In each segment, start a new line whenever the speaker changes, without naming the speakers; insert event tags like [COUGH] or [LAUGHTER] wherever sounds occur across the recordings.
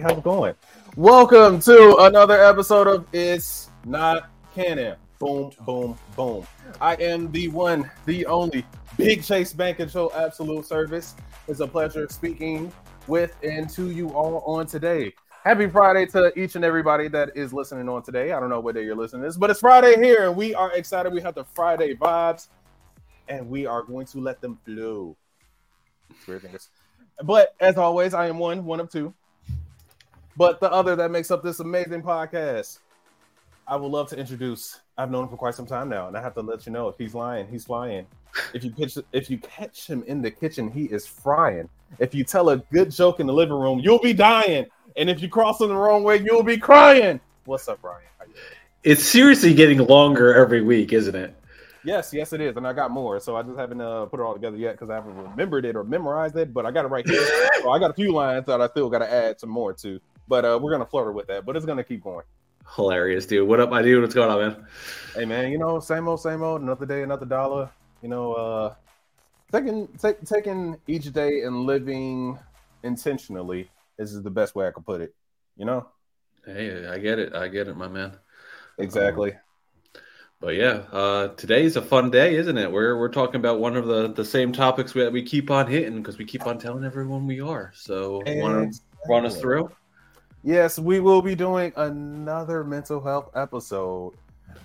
How's it going? Welcome to another episode of It's Not Canon. Boom, boom, boom. I am the one, the only Big Chase Bank and Show Absolute Service. It's a pleasure speaking with and to you all on today. Happy Friday to each and everybody that is listening on today. I don't know what day you're listening to this, but it's Friday here, and we are excited. We have the Friday vibes, and we are going to let them flow. But as always, I am one, one of two. But the other that makes up this amazing podcast, I would love to introduce. I've known him for quite some time now, and I have to let you know if he's lying, he's flying. If you pitch, if you catch him in the kitchen, he is frying. If you tell a good joke in the living room, you'll be dying. And if you cross him the wrong way, you'll be crying. What's up, Brian?
It's seriously getting longer every week, isn't it?
Yes, yes, it is, and I got more. So I just haven't uh, put it all together yet because I haven't remembered it or memorized it. But I got it right here. [LAUGHS] so I got a few lines that I still got to add some more to. But uh, we're gonna flirt with that. But it's gonna keep going.
Hilarious, dude. What up, my dude? What's going on, man?
Hey, man. You know, same old, same old. Another day, another dollar. You know, uh, taking take, taking each day and living intentionally is the best way I could put it. You know.
Hey, I get it. I get it, my man.
Exactly. Um,
but yeah, uh, today's a fun day, isn't it? We're we're talking about one of the the same topics that we keep on hitting because we keep on telling everyone we are. So, want to run us through?
Yes, we will be doing another mental health episode,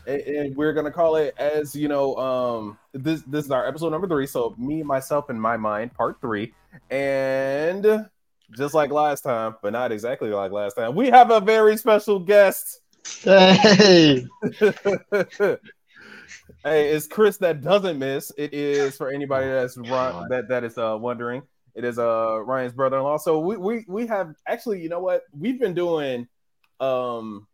and, and we're gonna call it as you know. Um, this this is our episode number three. So, me, myself, and my mind, part three, and just like last time, but not exactly like last time, we have a very special guest.
Hey. [LAUGHS]
hey, it's Chris that doesn't miss. It is for anybody that's run, that that is uh, wondering. It is uh Ryan's brother-in-law. So we we we have actually, you know what? We've been doing um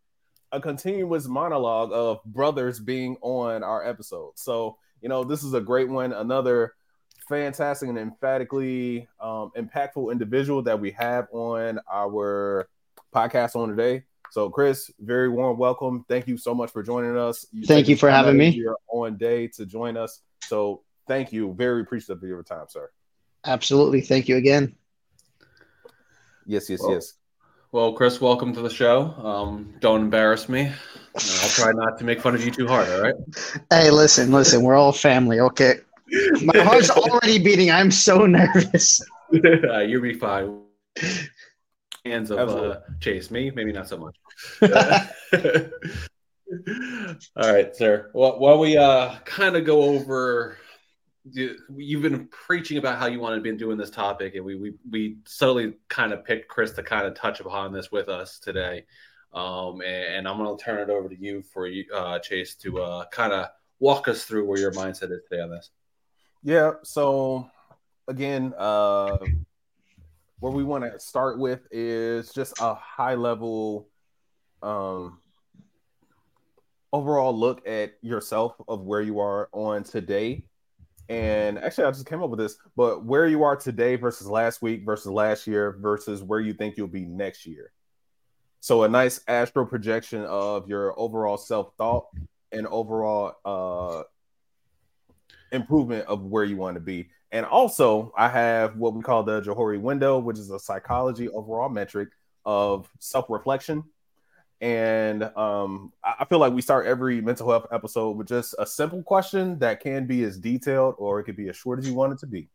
a continuous monologue of brothers being on our episode. So you know, this is a great one. Another fantastic and emphatically um, impactful individual that we have on our podcast on today. So, Chris, very warm welcome. Thank you so much for joining us.
You thank you for having me.
Your on day to join us. So, thank you. Very appreciative of your time, sir.
Absolutely. Thank you again.
Yes, yes,
well,
yes.
Well, Chris, welcome to the show. Um, don't embarrass me. I'll try not to make fun of you too hard. All right.
Hey, listen, listen. We're all family. Okay. My heart's already beating. I'm so nervous. [LAUGHS]
uh, you'll be fine. Hands of uh, Chaase. Me, maybe not so much. [LAUGHS] All right, sir. Well, while we uh, kind of go over, you've been preaching about how you want to be doing this topic, and we we we subtly kind of picked Chris to kind of touch upon this with us today. Um, and, I'm going to turn it over to you for uh, Chaase to uh, kind of walk us through where your mindset is today on this.
Yeah. So again, uh, where we want to start with is just a high level um, overall look at yourself of where you are on today. And actually, I just came up with this, but where you are today versus last week versus last year versus where you think you'll be next year. So, a nice astral projection of your overall self thought and overall uh, improvement of where you want to be. And also, I have what we call the Johari window, which is a psychology overall metric of self reflection and um, I feel like we start every mental health episode with just a simple question that can be as detailed or it could be as short as you want it to be.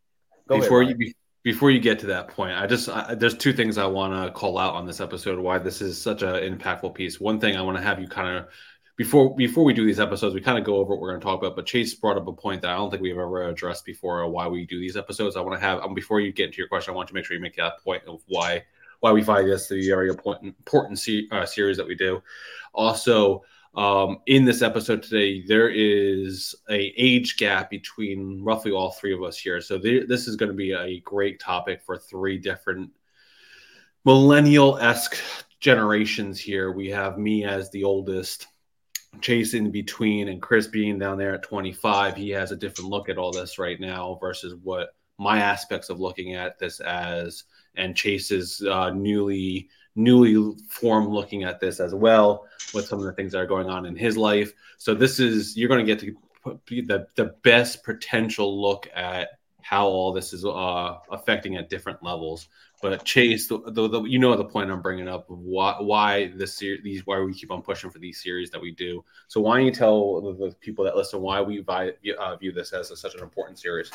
Go before ahead, you before you get to that point, I just I, there's two things I want to call out on this episode. Why this is such an impactful piece. One thing I want to have you kind of before before we do these episodes, we kind of go over what we're going to talk about. But Chaase brought up a point that I don't think we've ever addressed before. Why we do these episodes? I want to have um, before you get into your question, I want to make sure you make that point of why why we find this to be a very important, important se- uh, series that we do. Also, um, in this episode today, there is a age gap between roughly all three of us here. So th- this is going to be a great topic for three different millennial esque generations here. We have me as the oldest, Chaase in between, and Chris being down there at 25. He has a different look at all this right now versus what my aspects of looking at this as and Chaase's uh, newly newly formed looking at this as well with some of the things that are going on in his life. So this is you're going to get to the the best potential look at how all this is uh, affecting at different levels. But Chaase, the, the, the, you know the point I'm bringing up why why this series, these why we keep on pushing for these series that we do. So why don't you tell the, people that listen why we vi- uh, view this as a, such an important series?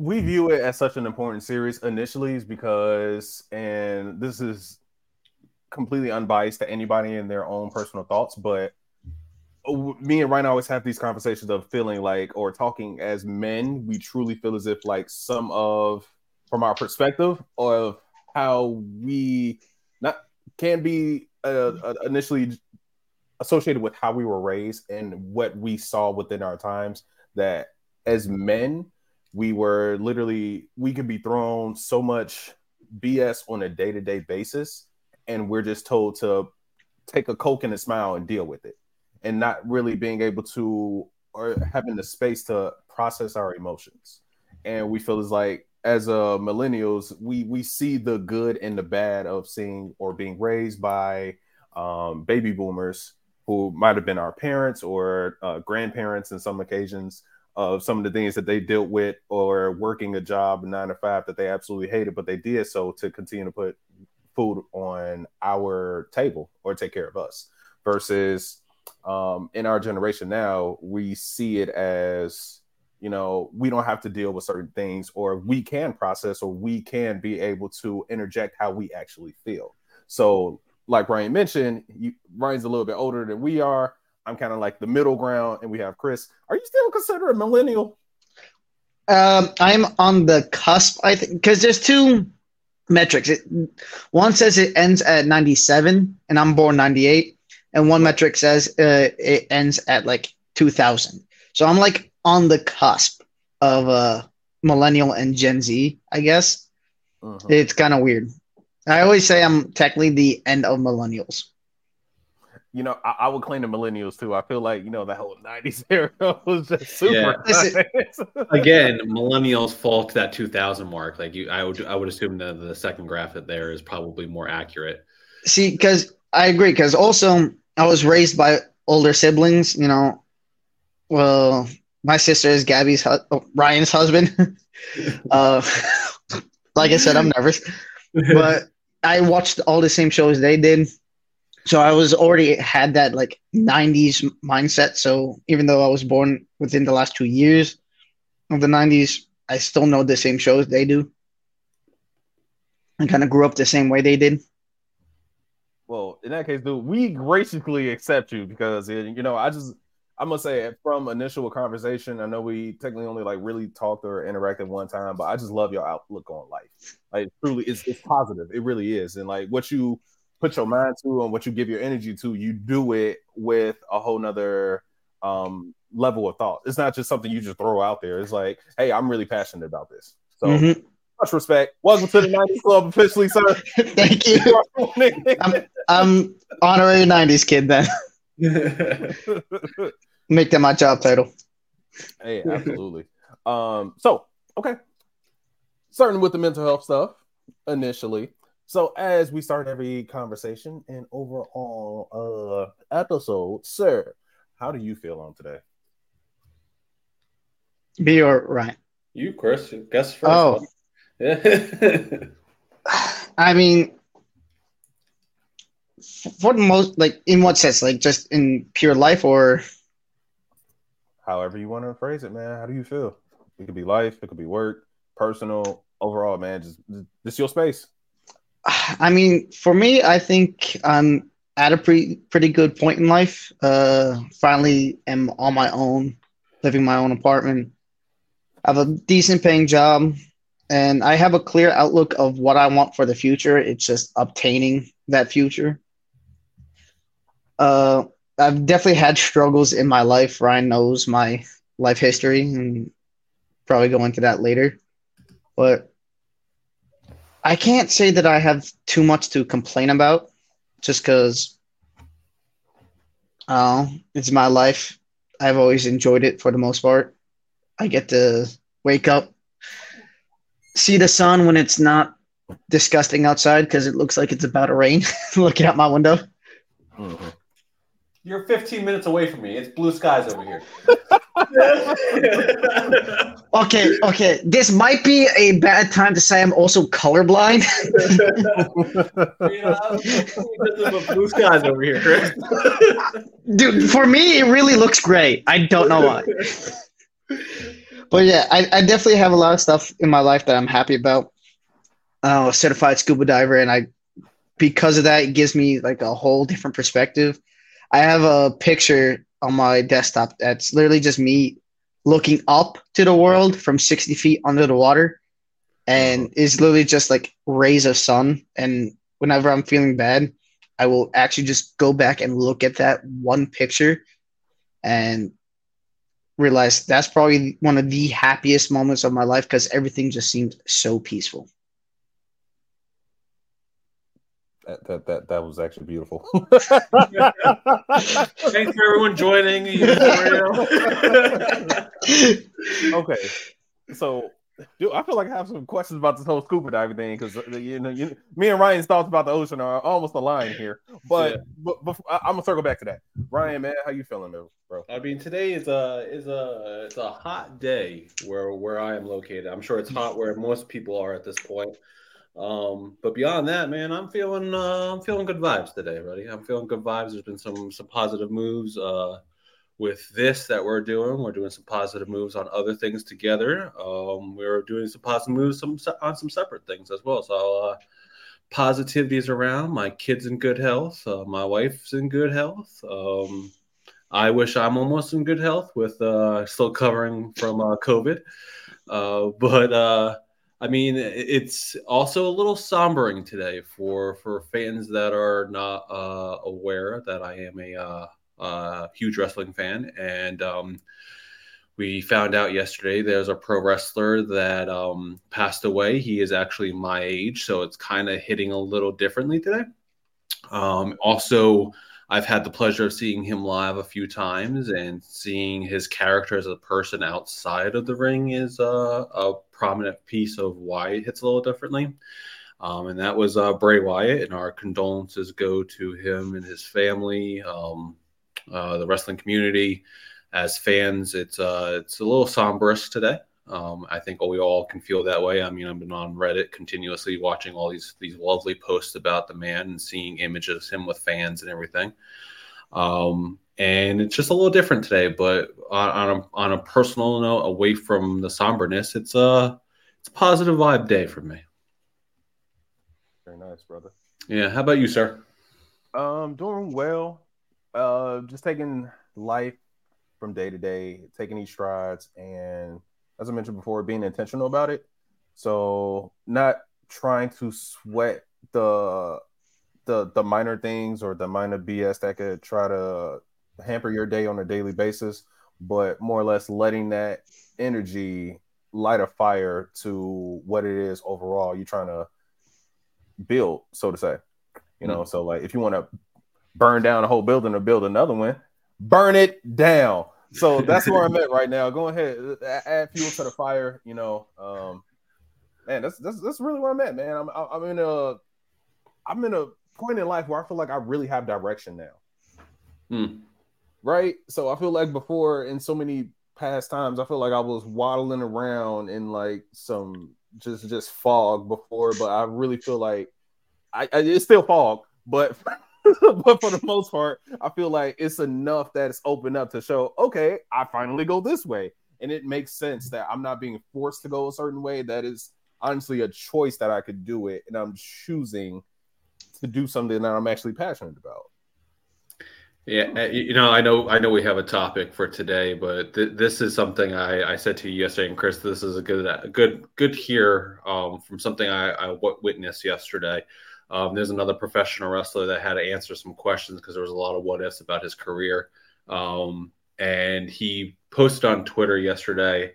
We view it as such an important series initially, is because, and this is completely unbiased to anybody in their own personal thoughts, but me and Ryan always have these conversations of feeling like, or talking as men, we truly feel as if like some of from our perspective of how we not can be uh, uh, initially associated with how we were raised and what we saw within our times that as men we were literally we could be thrown so much bs on a day-to-day basis and we're just told to take a coke and a smile and deal with it. And not really being able to or having the space to process our emotions. And we feel as like as uh millennials we we see the good and the bad of seeing or being raised by um, baby boomers who might have been our parents or uh, grandparents in some occasions of some of the things that they dealt with or working a job nine to five that they absolutely hated but they did so to continue to put food on our table or take care of us versus um, in our generation now we see it as you know, we don't have to deal with certain things, or we can process, or we can be able to interject how we actually feel. So, like Ryan mentioned, you, Ryan's a little bit older than we are. I'm kind of like the middle ground, and we have Chris. Are you still considered a millennial?
Um, I'm on the cusp. I think because there's two metrics. It, one says it ends at 97, and I'm born 98, and one metric says uh, it ends at like 2000. So I'm like on the cusp of uh, millennial and Gen Z, I guess. Uh-huh. It's kind of weird. I always say I'm technically the end of millennials.
You know, I, I, would claim the millennials too. I feel like you know the whole '90s [LAUGHS] era was just super. Yeah. [LAUGHS]
Again, millennials fall to that 2000 mark. Like you, I would, I would assume that the second graph that there is probably more accurate.
See, because I agree. Because also, I was raised by older siblings. You know, well, my sister is Gabby's hu- oh, Ryan's husband. [LAUGHS] uh, like I said, I'm nervous, but I watched all the same shows they did, so I was already had that like '90s mindset. So even though I was born within the last two years of the '90s, I still know the same shows they do, and kind of grew up the same way they did.
Well, in that case, dude, we graciously accept you because you know I just I'm gonna say from initial conversation, I know we technically only like really talked or interacted one time, but I just love your outlook on life. Like truly, it's it's positive. It really is, and like what you put your mind to and what you give your energy to, you do it with a whole nother um, level of thought. It's not just something you just throw out there. It's like, hey, I'm really passionate about this. So mm-hmm. much respect. Welcome to the 90s Club officially, sir. [LAUGHS]
Thank you. [LAUGHS] I'm, I'm honorary 90s kid then. [LAUGHS] Make that my job title.
Hey, absolutely. um, so okay. Starting with the mental health stuff initially. So as we start every conversation and overall uh episode, sir, how do you feel on today?
Be all right.
You, Chris, guess first.
Oh. [LAUGHS] I mean, for the most, like, in what sense? Like, just in pure life, or
however you want to phrase it, man. How do you feel? It could be life, it could be work, personal, overall, man. Just this your space. [SIGHS]
I mean, for me, I think I'm at a pretty pretty good point in life. Uh, finally, am on my own, living my own apartment. I have a decent paying job, and I have a clear outlook of what I want for the future. It's just obtaining that future. Uh, I've definitely had struggles in my life. Ryan knows my life history and probably go into that later. But I can't say that I have too much to complain about just because uh, it's my life. I've always enjoyed it for the most part. I get to wake up, see the sun when it's not disgusting outside because it looks like it's about to rain, [LAUGHS] looking out my window. Mm-hmm.
You're 15 minutes away from me. It's blue skies over here. [LAUGHS]
Okay, okay. This might be a bad time to say I'm also colorblind.
yeah, blue skies over here,
Dude, for me, it really looks great. I don't know why. But yeah, I, I definitely have a lot of stuff in my life that I'm happy about. I'm a certified scuba diver, and I, because of that, it gives me like a whole different perspective. I have a picture on my desktop. That's literally just me looking up to the world from 60 feet under the water. And it's literally just like rays of sun. And whenever i'm feeling bad i will actually just go back and look at that one picture and realize that's probably one of the happiest moments of my life because everything just seemed so peaceful
That, that that that was actually beautiful. [LAUGHS]
Thanks for everyone joining. [LAUGHS]
okay, so dude, I feel like I have some questions about this whole scuba diving thing because uh, you know, you, me and Ryan's thoughts about the ocean are almost aligned here. But,
Yeah.
but, but I, am gonna circle back to that. Ryan, man, how you feeling, man, bro?
I mean, today is a is a it's a hot day where where I am located. I'm sure it's hot where most people are at this point. Um, but beyond that, man, I'm feeling uh, I'm feeling good vibes today, buddy. I'm feeling good vibes. There's been some some positive moves uh, with this that we're doing. We're doing some positive moves on other things together. Um, we're doing some positive moves some on some separate things as well. So uh, positivity is around. My kids in good health. Uh, my wife's in good health. Um, I wish I'm almost in good health with uh, still covering from uh, COVID. Uh, but uh, I mean, it's also a little sombering today for for fans that are not uh, aware that I am a uh, uh, huge wrestling fan, and um, we found out yesterday there's a pro wrestler that um, passed away. He is actually my age, so it's kind of hitting a little differently today. Um, also, I've had the pleasure of seeing him live a few times and seeing his character as a person outside of the ring is a, a prominent piece of why it hits a little differently. Um, and that was uh, Bray Wyatt, and our condolences go to him and his family, um, uh, the wrestling community. As fans, it's uh, it's a little somberous today. Um, I think we all can feel that way. I mean, I've been on Reddit continuously watching all these these lovely posts about the man and seeing images of him with fans and everything. Um, and it's just a little different today. But on, on a on a personal note, away from the somberness, it's a it's a positive vibe day for me.
Very nice, brother.
Yeah. How about you, sir?
Um, doing well. Uh, just taking life from day to day, taking these strides, and as I mentioned before, being intentional about it. So not trying to sweat the the the minor things or the minor BS that could try to hamper your day on a daily basis, but more or less letting that energy light a fire to what it is overall you're trying to build, so to say. You know, mm. so like if you want to burn down a whole building or build another one, burn it down. So [LAUGHS] that's where I'm at right now. Go ahead, add fuel to the fire. You know, um, man, that's that's that's really where I'm at, man. I'm I'm in a I'm in a point in life where I feel like I really have direction now.
Hmm.
Right. So I feel like before in so many past times, I feel like I was waddling around in like some just just fog before, but I really feel like I, I it's still fog, but [LAUGHS] [LAUGHS] but for the most part, I feel like it's enough that it's open up to show, okay, I finally go this way. And it makes sense that I'm not being forced to go a certain way. That is honestly a choice that I could do it, and I'm choosing to do something that I'm actually passionate about.
Yeah, uh, you know, I know, I know, we have a topic for today, but th- this is something I, I said to you yesterday, and Chris, this is a good, a good, good hear um, from something I, I witnessed yesterday. Um, there's another professional wrestler that had to answer some questions because there was a lot of what ifs about his career, um, and he posted on Twitter yesterday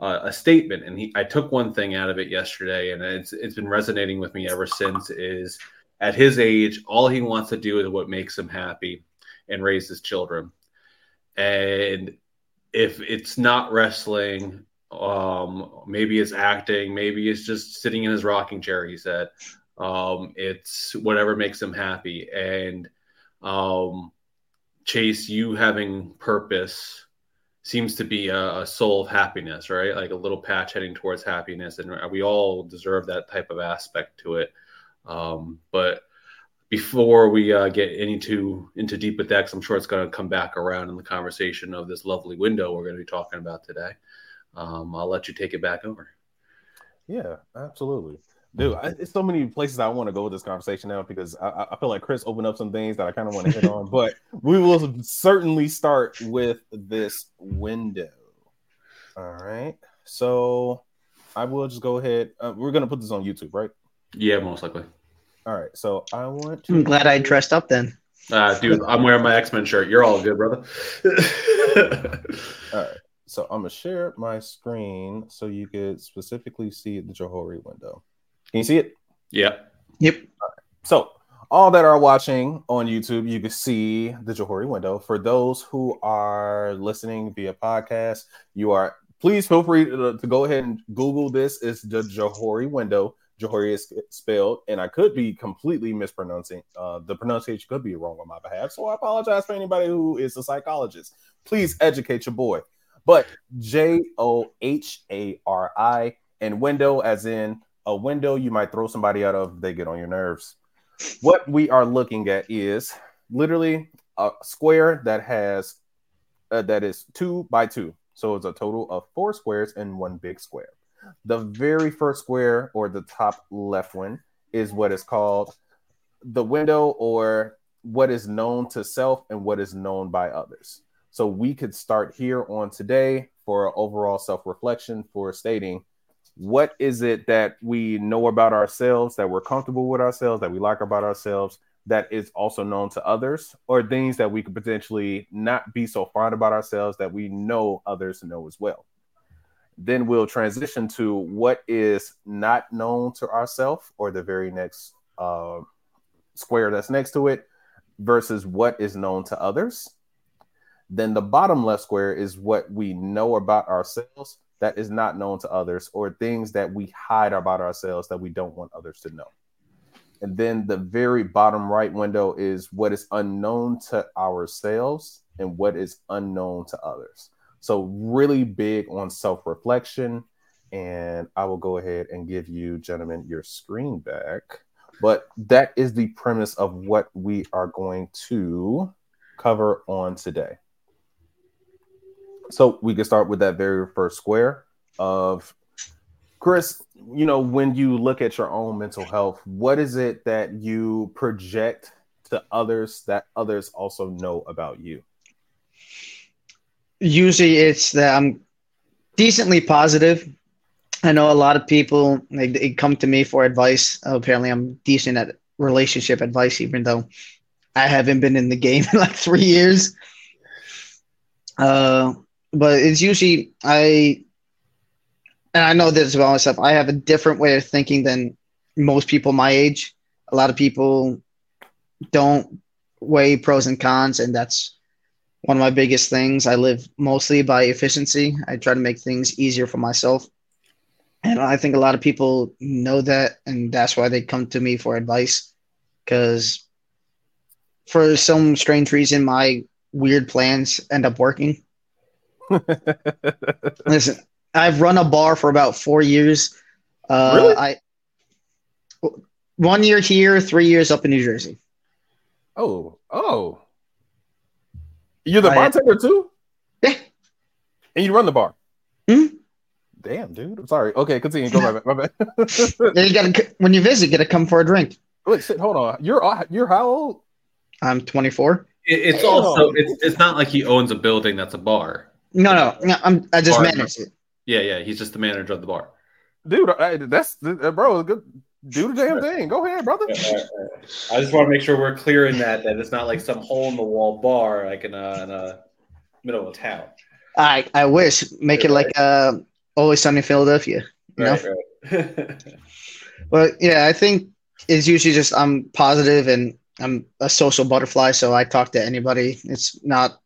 uh, a statement, and he, I took one thing out of it yesterday, and it's it's been resonating with me ever since. Is at his age, all he wants to do is what makes him happy and raise his children. And if it's not wrestling, um, maybe it's acting, maybe it's just sitting in his rocking chair, he said. Um, it's whatever makes them happy. And um, Chaase, you having purpose seems to be a, a, soul of happiness, right? Like a little patch heading towards happiness, and we all deserve that type of aspect to it. Um, but before we uh, get any too into deep with that, because I'm sure it's going to come back around in the conversation of this lovely window we're going to be talking about today. Um, I'll let you take it back over.
Yeah, absolutely. Dude, I, it's so many places I want to go with this conversation now because I, I feel like Chris opened up some things that I kind of want to hit on, but we will certainly start with this window. All right. So I will just go ahead. Uh, we're going to put this on YouTube, right?
Yeah, most likely.
All right. So I want to.
I'm glad I dressed up then.
Uh, dude, I'm wearing my X Men shirt. You're all good, brother. [LAUGHS]
all right. So I'm going to share my screen so you could specifically see the Johari window. Can you see it?
Yeah.
Yep.
So all that are watching on YouTube, you can see the Johari window. For those who are listening via podcast, you are please feel free to, to go ahead and Google this. It's the Johari window. Johari is spelled, and I could be completely mispronouncing. Uh, the pronunciation could be wrong on my behalf, so I apologize for anybody who is a psychologist. Please educate your boy. But J O H A R I and window, as in a window you might throw somebody out of, they get on your nerves. What we are looking at is literally a square that has uh, that is two by two. So it's a total of four squares and one big square. The very first square or the top left one is what is called the window or what is known to self and what is known by others. So we could start here on today for overall self reflection for stating what is it that we know about ourselves that we're comfortable with ourselves that we like about ourselves that is also known to others or things that we could potentially not be so fond about ourselves that we know others know as well? Then we'll transition to what is not known to ourselves or the very next uh, square that's next to it versus what is known to others. Then the bottom left square is what we know about ourselves that is not known to others or things that we hide about ourselves that we don't want others to know. And then the very bottom right window is what is unknown to ourselves and what is unknown to others. So, really big on self reflection. And I will go ahead and give you, gentlemen, your screen back. But that is the premise of what we are going to cover on today. So we can start with that very first square of Chris. You know, when you look at your own mental health, what is it that you project to others that others also know about you?
Usually, it's that I'm decently positive. I know a lot of people they, they come to me for advice. Apparently, I'm decent at relationship advice, even though I haven't been in the game [LAUGHS] in like three years. Uh, but it's usually I and I know this about myself. I have a different way of thinking than most people my age. A lot of people don't weigh pros and cons, and that's one of my biggest things. I live mostly by efficiency. I try to make things easier for myself. And I think a lot of people know that, and that's why they come to me for advice. Because for some strange reason, my weird plans end up working. [LAUGHS] Listen, I've run a bar for about four years. Uh, really? I one year here, three years up in New Jersey.
Oh, oh, you're the I, bartender too?
Yeah,
and you run the bar.
Hmm?
Damn, dude. I'm sorry. Okay, continue. Go my bad. My bad.
then [LAUGHS] you gotta when you visit, get to come for a drink.
Wait, shit, hold on. You're uh, you're how old?
I'm 24.
It, it's also it's it's not like he owns a building that's a bar.
No, no, no I'm, I just manage it.
Yeah, yeah, he's just the manager of the bar.
Dude, I, that's uh, bro. Good, do the damn thing. Go ahead, brother.
I just want to make sure we're clear in that that it's not like some hole in the wall bar like in a, in a middle of town.
I I wish make it like uh always sunny Philadelphia. You right, know? right. [LAUGHS] but yeah, I think it's usually just I'm positive and I'm a social butterfly, so I talk to anybody. It's not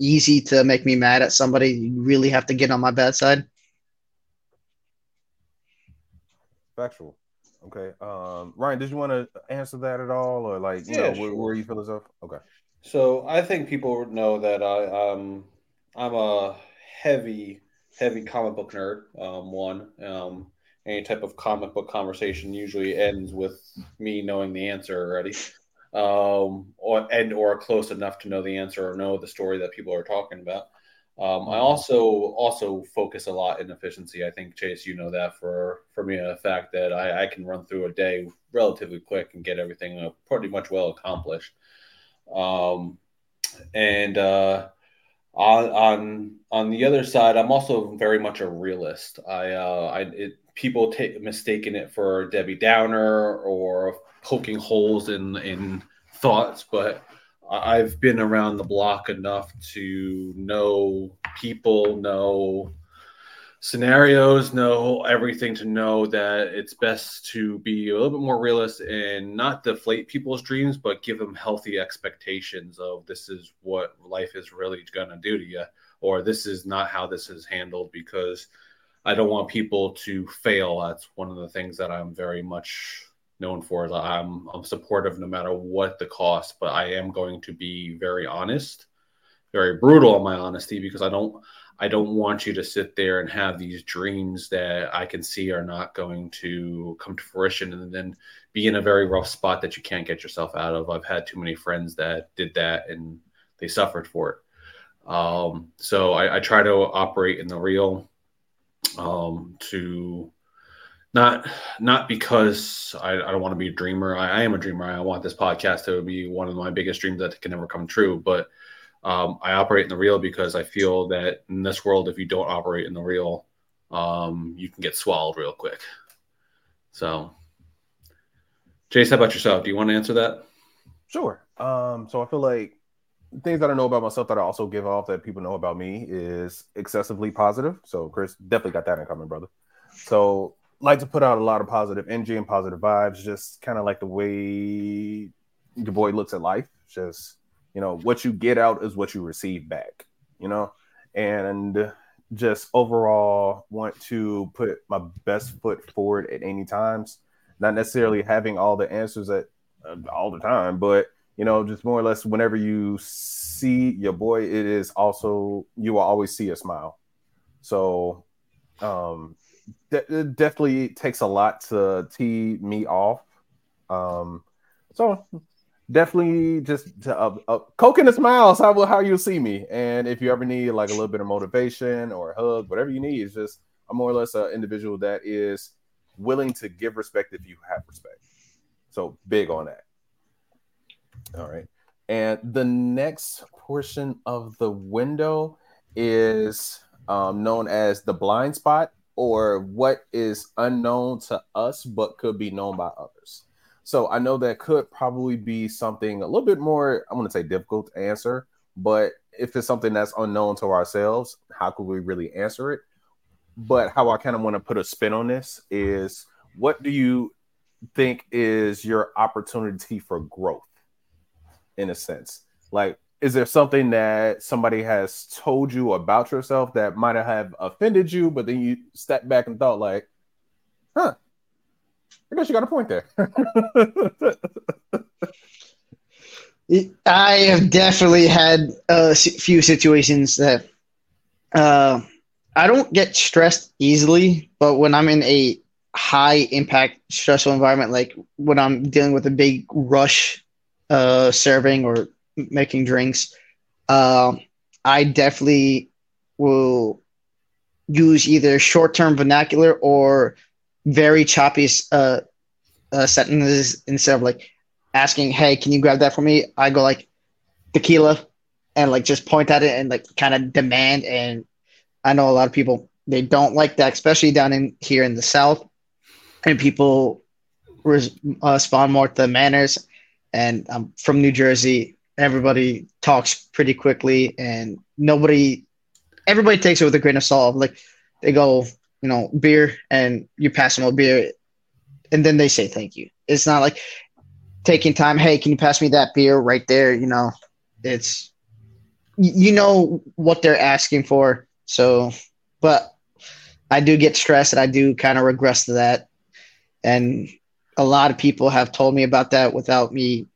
easy to make me mad at somebody. You really have to get on my bad side.
Factual. Okay. Um, Ryan, did you want to answer that at all, or like, you yeah, know, sure. where, where, you feel yourself? Okay.
So I think people know that I um I'm a heavy, heavy comic book nerd. Um, one, um, any type of comic book conversation usually ends with me knowing the answer already, um, or and or close enough to know the answer or know the story that people are talking about. Um, I also also focus a lot in efficiency. I think Chaase, you know that for for me, the fact that I, I can run through a day relatively quick and get everything uh, pretty much well accomplished. Um, and uh, on on on the other side, I'm also very much a realist. I uh, I it, people take mistaken it for Debbie Downer or poking holes in in thoughts, but I've been around the block enough to know people, know scenarios, know everything to know that it's best to be a little bit more realist and not deflate people's dreams, but give them healthy expectations of this is what life is really going to do to you, or this is not how this is handled because I don't want people to fail. That's one of the things that I'm very much known for. I'm I'm supportive no matter what the cost, but I am going to be very honest, very brutal on my honesty because I don't I don't want you to sit there and have these dreams that I can see are not going to come to fruition and then be in a very rough spot that you can't get yourself out of. I've had too many friends that did that and they suffered for it. Um, so I, I try to operate in the real um, to not not because I, I don't want to be a dreamer. I, I, am a dreamer. I want this podcast to be one of my biggest dreams that can never come true. But um, I operate in the real because I feel that in this world, if you don't operate in the real, um, you can get swallowed real quick. So, Chaase, how about yourself? Do you want to answer that?
Sure. Um, so I feel like things that I know about myself that I also give off that people know about me is excessively positive. So Chris definitely got that in common, brother. So like to put out a lot of positive energy and positive vibes, just kind of like the way your boy looks at life. Just you know, what you get out is what you receive back. You know, and just overall want to put my best foot forward at any times. Not necessarily having all the answers at uh, all the time, but you know, just more or less whenever you see your boy, it is also you will always see a smile. So, um, de- it definitely takes a lot to tee me off. Um, so definitely just to, uh, uh, coke in the smiles how how you see me and if you ever need like a little bit of motivation or a hug whatever you need is just i'm more or less an individual that is willing to give respect if you have respect so big on that all right. And the next portion of the window is um, known as the blind spot or what is unknown to us but could be known by others. So I know that could probably be something a little bit more, I'm going to say difficult to answer, but if it's something that's unknown to ourselves, how could we really answer it? But how I kind of want to put a spin on this is what do you think is your opportunity for growth in a sense? Like, is there something that somebody has told you about yourself that might have offended you, but then you step back and thought, like, huh, I guess you got a point there. [LAUGHS]
I have definitely had a few situations that uh, I don't get stressed easily, but when I'm in a high impact stressful environment, like when I'm dealing with a big rush uh, serving or making drinks, uh, I definitely will use either short term vernacular or very choppy uh, uh, sentences instead of like asking, "Hey, can you grab that for me?" I go like tequila and like just point at it and like kind of demand. And I know a lot of people they don't like that, especially down in here in the South, and people res- uh, respond more to manners. And I'm from New Jersey. Everybody talks pretty quickly, and nobody, everybody takes it with a grain of salt. Like they go, you know, beer and you pass them a beer and then they say thank you. It's not like taking time, hey, can you pass me that beer right there? You know, it's you know what they're asking for. So, but I do get stressed and I do kind of regress to that. And a lot of people have told me about that without me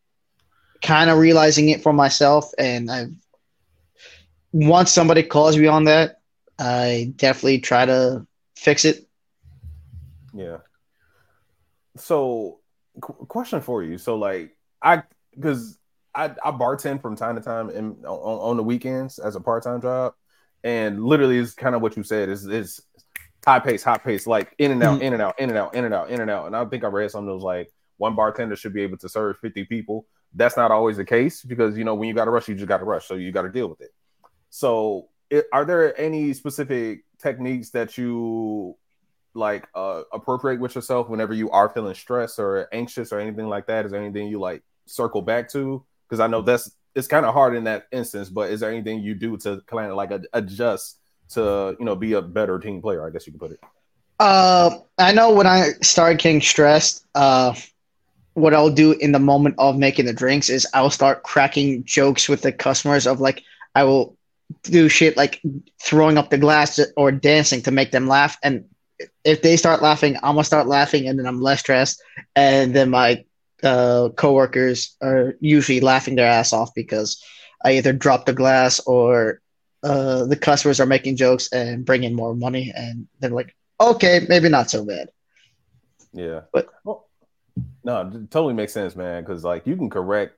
kind of realizing it for myself. And I've once somebody calls me on that, I definitely try to fix it.
Yeah. So, qu- question for you. So, like, I because I I bartend from time to time in, on, on the weekends as a part time job, and literally is kind of what you said is is high pace, high pace, like in and out,
Mhm.
in and out, in and out, in and out, in and out. And I think I read something that was like one bartender should be able to serve fifty people. That's not always the case because you know when you got to rush, you just got to rush, so you got to deal with it. So, it, are there any specific techniques that you like uh, appropriate with yourself whenever you are feeling stressed or anxious or anything like that? Is there anything you like circle back to? Because I know that's it's kind of hard in that instance, but is there anything you do to kind of like adjust to you know be a better team player? I guess you could put it.
Uh, I know when I start getting stressed, uh, what I'll do in the moment of making the drinks is I'll start cracking jokes with the customers of like I will do shit like throwing up the glass or dancing to make them laugh, and if they start laughing, I'm gonna start laughing, and then I'm less stressed, and then my uh, coworkers are usually laughing their ass off because I either dropped the glass or uh, the customers are making jokes and bringing more money, and they're like okay, maybe not so bad.
Yeah,
But-
well, no, it totally makes sense, man. Because like you can correct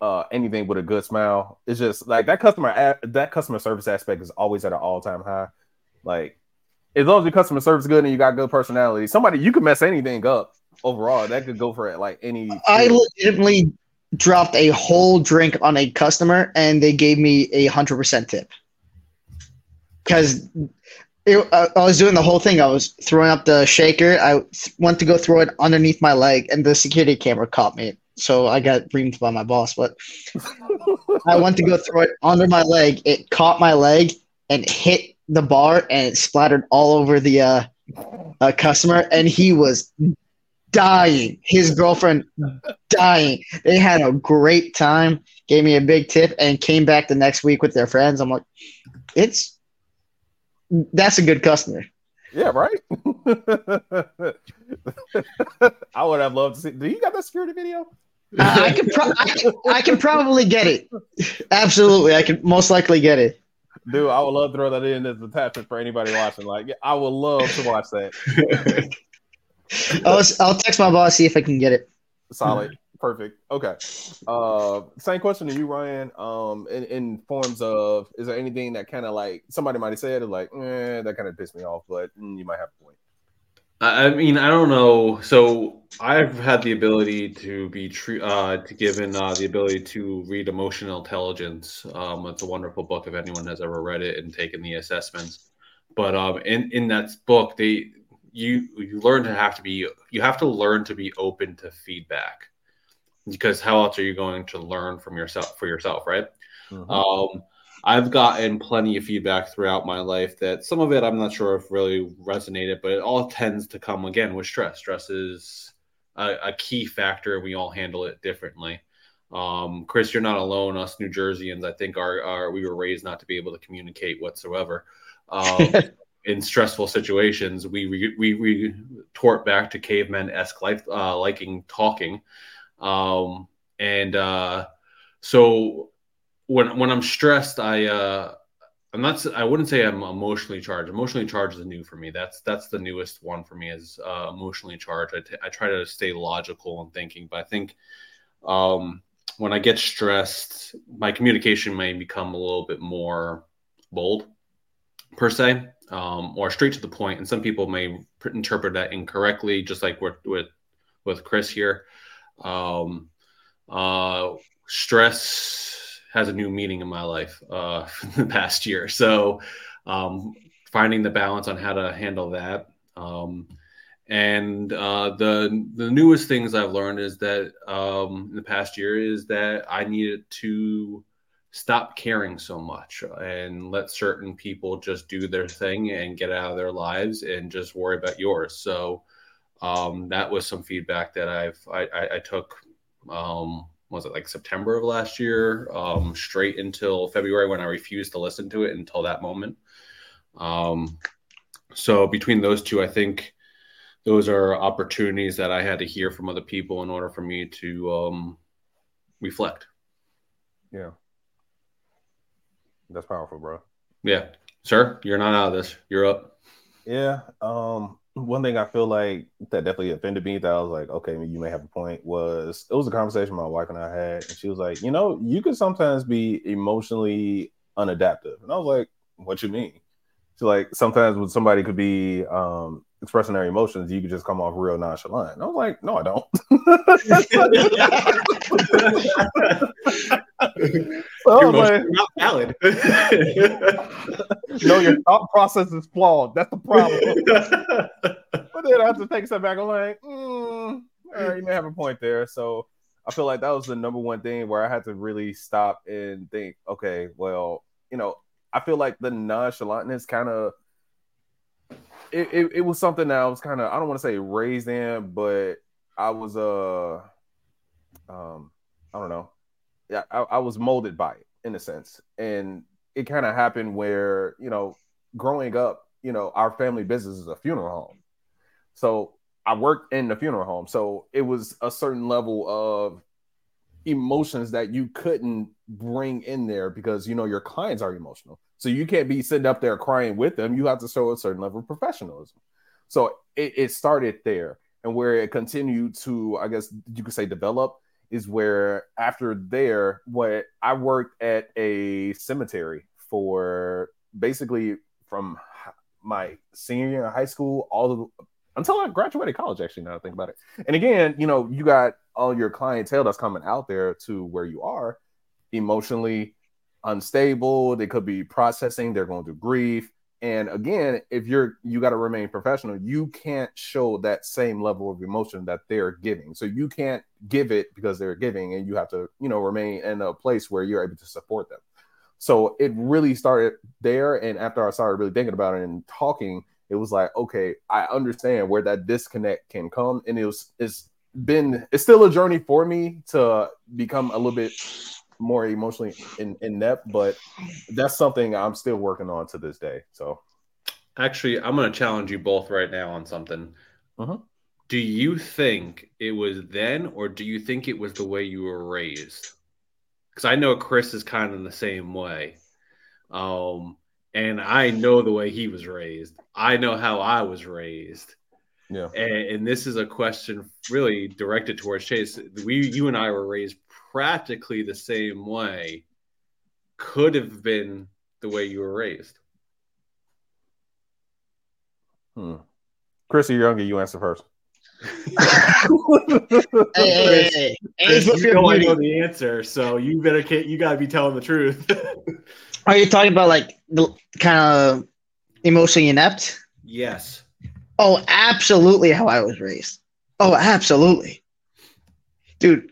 uh, anything with a good smile. It's just like that customer a- that customer service aspect is always at an all time high. Like as long as your customer service is good and you got good personality, somebody you can mess anything up overall. That could go for it like any.
I legitimately dropped a whole drink on a customer, and they gave me a hundred percent tip because. I I was doing the whole thing. I was throwing up the shaker. I went to go throw it underneath my leg, and the security camera caught me. So I got reamed by my boss. But I went to go throw it under my leg. It caught my leg and hit the bar, and it splattered all over the uh, uh, customer. And he was dying. His girlfriend dying. They had a great time. Gave me a big tip, and came back the next week with their friends. I'm like, it's that's a good customer.
Yeah, right. [LAUGHS] I would have loved to see. Do you got that security video?
Uh, I, I can pro- I can I can probably get it. Absolutely, I can most likely get it.
Dude, I would love to throw that in as a attachment for anybody watching. Like, yeah, I would love to watch that. [LAUGHS] [LAUGHS]
I'll, I'll text my boss see if I can get it.
Solid. Perfect. Okay. Uh same question to you, Ryan. Um in, in forms of is there anything that kind of like somebody might have said like, eh, that kind of pissed me off, but mm, you might have a point.
I I mean, I don't know. So I've had the ability to be tre- uh, to given uh, the ability to read emotional intelligence. Um, it's a wonderful book if anyone has ever read it and taken the assessments. But um, in in that book, they you you learn to have to be you have to learn to be open to feedback because how else are you going to learn from yourself for yourself, right? Um, I've gotten plenty of feedback throughout my life that some of it I'm not sure if really resonated, but it all tends to come again with stress. Stress is a, a key factor. We all handle it differently. Um, Chris, you're not alone. Us New Jerseyans, I think, are, are we were raised not to be able to communicate whatsoever. Um, [LAUGHS] in stressful situations, we we we, we tort back to cavemen esque life, uh, liking talking, um, and uh, so when when I'm stressed, I uh, I'm not. I wouldn't say I'm emotionally charged. Emotionally charged is new for me. That's that's the newest one for me is uh, emotionally charged. I, t- I try to stay logical and thinking, but I think um, when I get stressed, my communication may become a little bit more bold, per se, um, or straight to the point. And some people may pr- interpret that incorrectly, just like with with, with Chris here. Um, uh, stress has a new meaning in my life uh, [LAUGHS] the past year. So um, finding the balance on how to handle that. Um, and uh, the the newest things I've learned is that um, in the past year is that I needed to stop caring so much and let certain people just do their thing and get out of their lives and just worry about yours. So um, that was some feedback that I've I, I, I took. Um, was it like September of last year, um, straight until February when I refused to listen to it until that moment. Um, so between those two, I think those are opportunities that I had to hear from other people in order for me to um, reflect.
Yeah. That's powerful, bro.
Yeah. Sir, you're not out of this. You're up.
Yeah. Um, one thing I feel like that definitely offended me that I was like, okay, you may have a point was it was a conversation my wife and I had, and she was like, you know, you can sometimes be emotionally unadaptive. And I was like, what you mean? She's like, sometimes when somebody could be um expressing their emotions, you could just come off real nonchalant. And I was like, no, I don't. [LAUGHS] so I like,
not valid. [LAUGHS]
no, your thought process is flawed. That's the problem. [LAUGHS] but then I have to take a step back. I'm like, mm, all right, you may have a point there. So I feel like that was the number one thing where I had to really stop and think, okay, well, you know, I feel like the nonchalantness kind of it, it, it, was something that I was kind of I don't want to say raised in, but I was uh um I don't know. Yeah, I, I was molded by it in a sense. And it kind of happened where, you know, growing up, you know, our family business is a funeral home. So I worked in the funeral home. So it was a certain level of emotions that you couldn't bring in there because you know your clients are emotional. So you can't be sitting up there crying with them. You have to show a certain level of professionalism. So it, it started there, and where it continued to, I guess you could say, develop is where after there, what I worked at a cemetery for basically from my senior year in high school all the until I graduated college. Actually, now I think about it. And again, you know, you got all your clientele that's coming out there to where you are emotionally unstable. They could be processing. They're going through grief. And again, if you're you got to remain professional, you can't show that same level of emotion that they're giving. So you can't give it because they're giving, and you have to, you know, remain in a place where you're able to support them. So it really started there. And after I started really thinking about it and talking, it was like, okay, I understand where that disconnect can come. And it was it's been it's still a journey for me to become a little bit more emotionally in, in depth, but that's something I'm still working on to this day. So,
actually, I'm going to challenge you both right now on something.
Uh-huh.
Do you think it was then, or do you think it was the way you were raised? Because I know Chris is kind of the same way. Um, and I know the way he was raised. I know how I was raised.
Yeah.
And, and, this is a question really directed towards Chaase. We, you and I were raised practically the same way could have been the way you were raised.
Hmm. Chris, you're younger. You answer first. [LAUGHS]
hey, hey, hey,
Chris, you know I know the answer, so you better you gotta be telling the truth. [LAUGHS]
Are you talking about like the kind of emotionally inept?
Yes.
Oh, absolutely. How I was raised. Oh, absolutely, dude.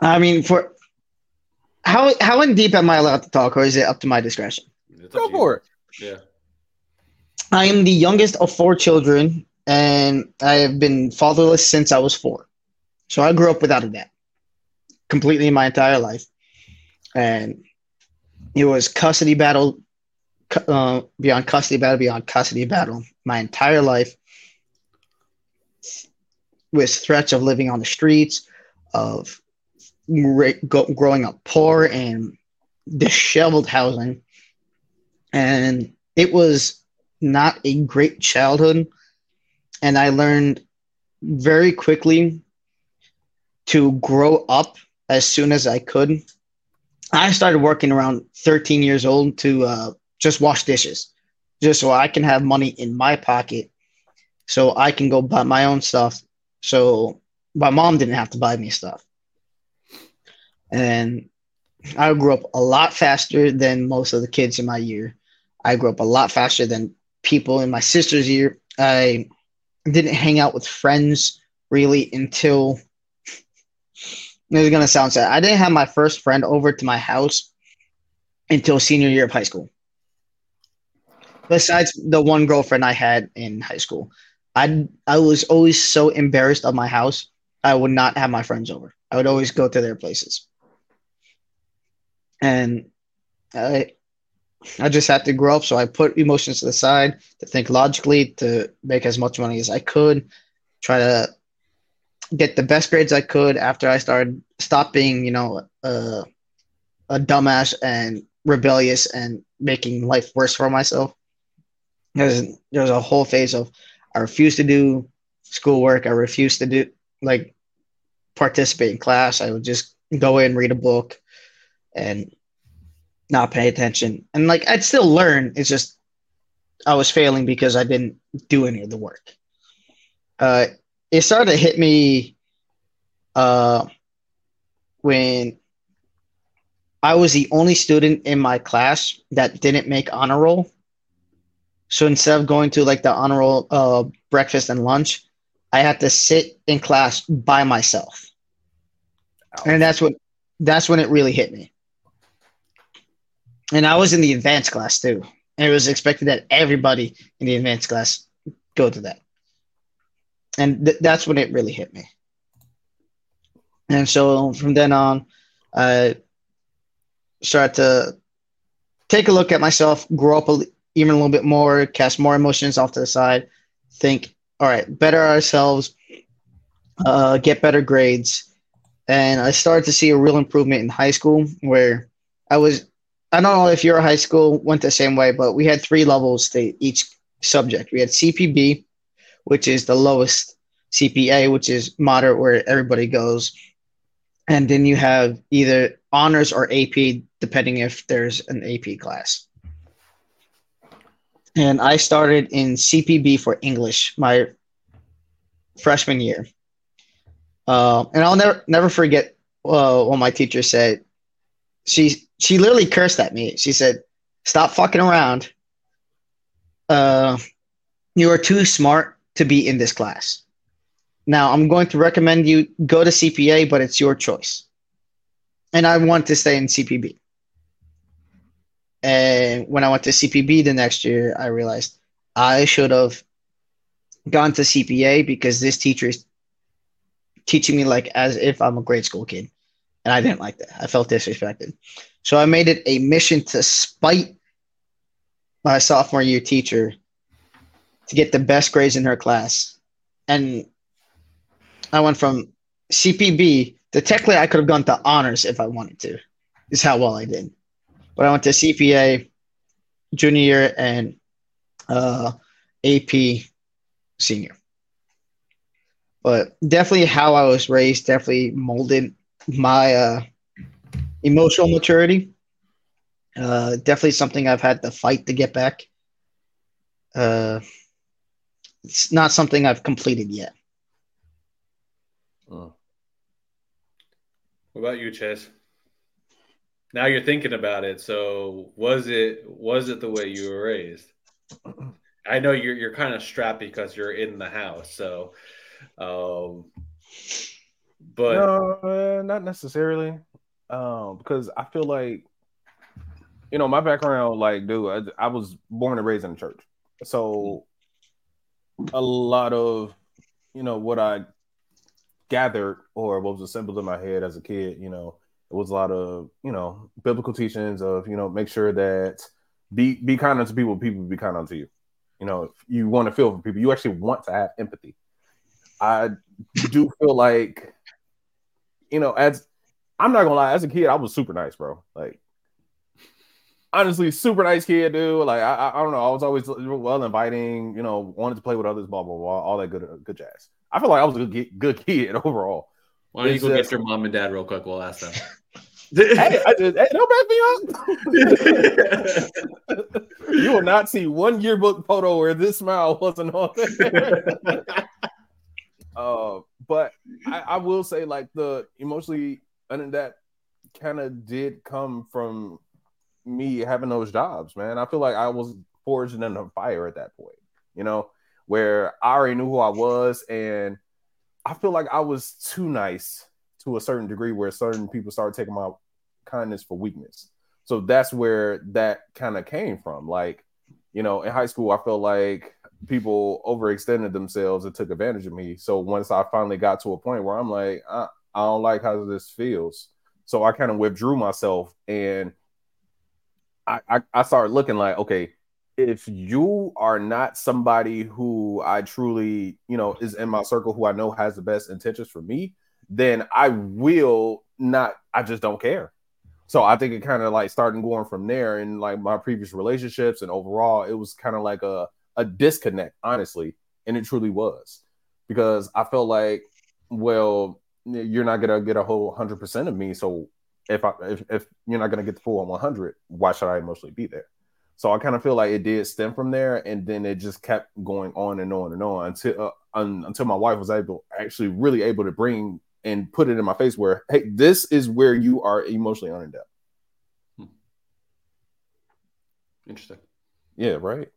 I mean, for how how in deep am I allowed to talk, or is it up to my discretion?
Go for it.
Yeah.
I am the youngest of four children, and I have been fatherless since I was four. So I grew up without a dad, completely my entire life, and it was custody battle, uh, beyond custody battle, beyond custody battle, my entire life, with threats of living on the streets, of growing up poor and disheveled housing. And it was not a great childhood. And I learned very quickly to grow up as soon as I could. I started working around 13 years old to uh, just wash dishes, just so I can have money in my pocket so I can go buy my own stuff. So my mom didn't have to buy me stuff. And I grew up a lot faster than most of the kids in my year. I grew up a lot faster than people in my sister's year. I didn't hang out with friends really until this is gonna sound sad. I didn't have my first friend over to my house until senior year of high school. Besides the one girlfriend I had in high school, I I was always so embarrassed of my house. I would not have my friends over. I would always go to their places and I I just had to grow up. So I put emotions to the side to think logically, to make as much money as I could, try to get the best grades I could. After I started stop being, you know, uh, a dumbass and rebellious and making life worse for myself. There's there's a whole phase of I refuse to do schoolwork. I refuse to do like participate in class. I would just go in, read a book, and not pay attention. And like I'd still learn. It's just I was failing because I didn't do any of the work. Uh, it started to hit me uh, when I was the only student in my class that didn't make honor roll. So instead of going to like the honor roll uh, breakfast and lunch, I had to sit in class by myself. And that's what that's when it really hit me. And I was in the advanced class too. And it was expected that everybody in the advanced class go to that. And th- that's when it really hit me. And so from then on, I started to take a look at myself, grow up a, even a little bit more, cast more emotions off to the side, think, all right, better ourselves, uh, get better grades. And I started to see a real improvement in high school where I was, I don't know if your high school went the same way, but we had three levels to each subject. We had CPB, which is the lowest, CPA, which is moderate, where everybody goes. And then you have either honors or AP, depending if there's an AP class. And I started in CPB for English my freshman year. Uh, and I'll never never forget uh, what my teacher said. She she literally cursed at me. She said, "Stop fucking around. Uh, you are too smart to be in this class." Now, I'm going to recommend you go to CPA, but it's your choice. And I want to stay in CPB. And when I went to CPB the next year, I realized I should have gone to CPA because this teacher is teaching me like as if I'm a grade school kid. And I didn't like that. I felt disrespected. So I made it a mission to spite my sophomore year teacher to get the best grades in her class. And I went from CPB to technically I could have gone to honors if I wanted to. Is how well I did. But I went to CPA junior year and uh, AP senior. But definitely how I was raised definitely molded my uh, emotional maturity. Uh, definitely something I've had to fight to get back. Uh, it's not something I've completed yet.
What about you, Chaase? Now you're thinking about it. So was it was it the way you were raised? I know you're you're kind of strapped because you're in the house. So, um, but
no, uh, not necessarily. Um, because I feel like, you know, my background, like, dude, I, I was born and raised in the church, so a lot of, you know, what I gathered or what was assembled in my head as a kid, you know, it was a lot of, you know, biblical teachings of, you know, make sure that be be kind unto people, people be kind unto you. You know, if you want to feel for people, you actually want to have empathy. I do feel like, you know, as I'm not gonna lie, as a kid, I was super nice, bro. Like honestly, super nice kid, dude. Like I, I don't know, I was always well inviting. You know, wanted to play with others, blah blah blah, all that good good jazz. I feel like I was a good, good kid [LAUGHS] overall.
Why don't you go get your mom and dad real quick? We'll ask them.
hey, I just, hey, don't back me up. [LAUGHS] you will not see one yearbook photo where this smile wasn't on there. [LAUGHS] uh, but I, I will say, like the emotionally, and that kind of did come from me having those jobs, man. I feel like I was forged in a fire at that point, you know, where I already knew who I was, and I feel like I was too nice to a certain degree where certain people started taking my kindness for weakness. So that's where that kind of came from. Like, you know, in high school, I felt like people overextended themselves and took advantage of me. So once I finally got to a point where I'm like, I, I don't like how this feels. So I kind of withdrew myself and I, I, I started looking like, okay, if you are not somebody who I truly, you know, is in my circle who I know has the best intentions for me, then I will not, I just don't care. So I think it kind of like starting going from there and like my previous relationships and overall, it was kind of like a, a disconnect, honestly. And it truly was because I felt like, well, you're not gonna get a whole hundred percent of me. So if I if, if you're not gonna get the full 100, why should I emotionally be there? So I kind of feel like it did stem from there, and then it just kept going on and on and on until uh, un, until my wife was able, actually, really able to bring and put it in my face where, hey, this is where you are emotionally unindept. Hmm.
Interesting.
Yeah, right.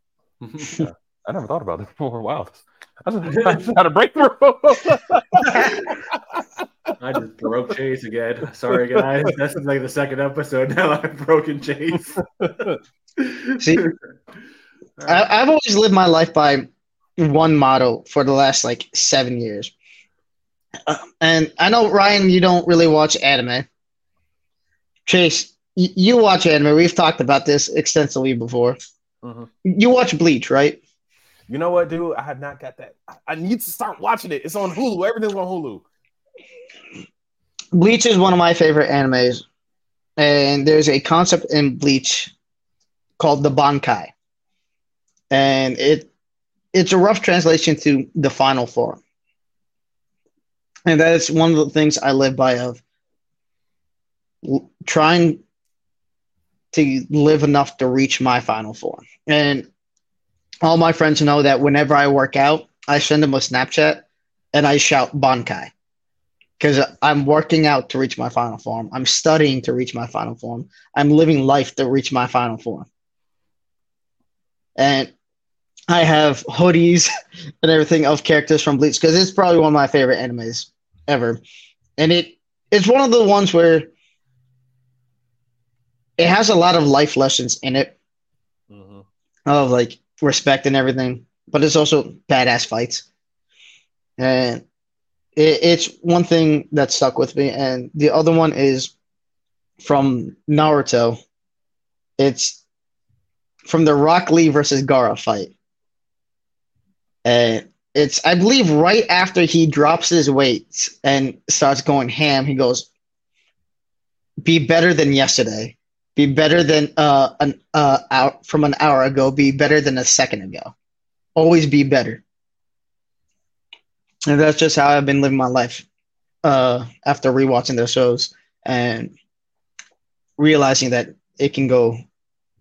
[LAUGHS] yeah. I never thought about it before. Wow, just, [LAUGHS] I just had a [LAUGHS] breakthrough.
I just broke Chaase again. Sorry, guys. [LAUGHS] This is like the second episode now. [LAUGHS] I've broken Chaase. [LAUGHS]
See, I, I've always lived my life by one motto for the last like seven years. Uh, and I know Ryan, you don't really watch anime. Chaase, y- you watch anime. We've talked about this extensively before. Mm-hmm. You watch Bleach, right?
You know what, dude? I have not got that. I need to start watching it. It's on Hulu. Everything's on Hulu.
Bleach is one of my favorite animes, and there's a concept in Bleach called the Bankai, and it it's a rough translation to the final form, and that is one of the things I live by of trying to live enough to reach my final form. And all my friends know that whenever I work out, I send them a Snapchat and I shout Bankai because I'm working out to reach my final form. I'm studying to reach my final form. I'm living life to reach my final form. And I have hoodies [LAUGHS] and everything of characters from Bleach because it's probably one of my favorite animes ever. And it it's one of the ones where it has a lot of life lessons in it mm-hmm. of like respect and everything, but it's also badass fights. And it, it's one thing that stuck with me, and the other one is from Naruto. It's from the Rock Lee versus Gaara fight. And it's I believe right after he drops his weights and starts going ham, he goes, "Be better than yesterday. Be better than uh an uh out from an hour ago. Be better than a second ago. Always be better." And that's just how I've been living my life uh, after rewatching their shows and realizing that it can go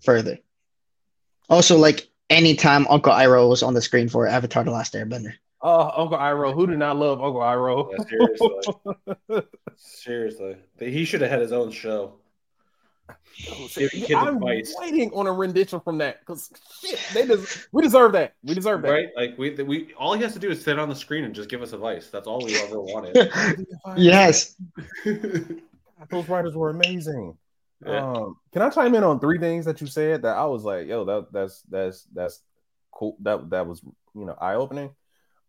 further. Also, like anytime Uncle Iroh was on the screen for Avatar: The Last Airbender.
Oh, Uncle Iroh! Who did not love Uncle Iroh?
Yeah, seriously, [LAUGHS] seriously, he should have had his own show.
I'm waiting on a rendition from that because shit, they des- we deserve that. We deserve that,
right? Like we, we all he has to do is sit on the screen and just give us advice. That's all we ever wanted. [LAUGHS]
yes, [LAUGHS]
those writers were amazing. Yeah. Um, can I chime in on three things that you said that I was like, yo, that that's that's that's cool. That that was you know eye opening.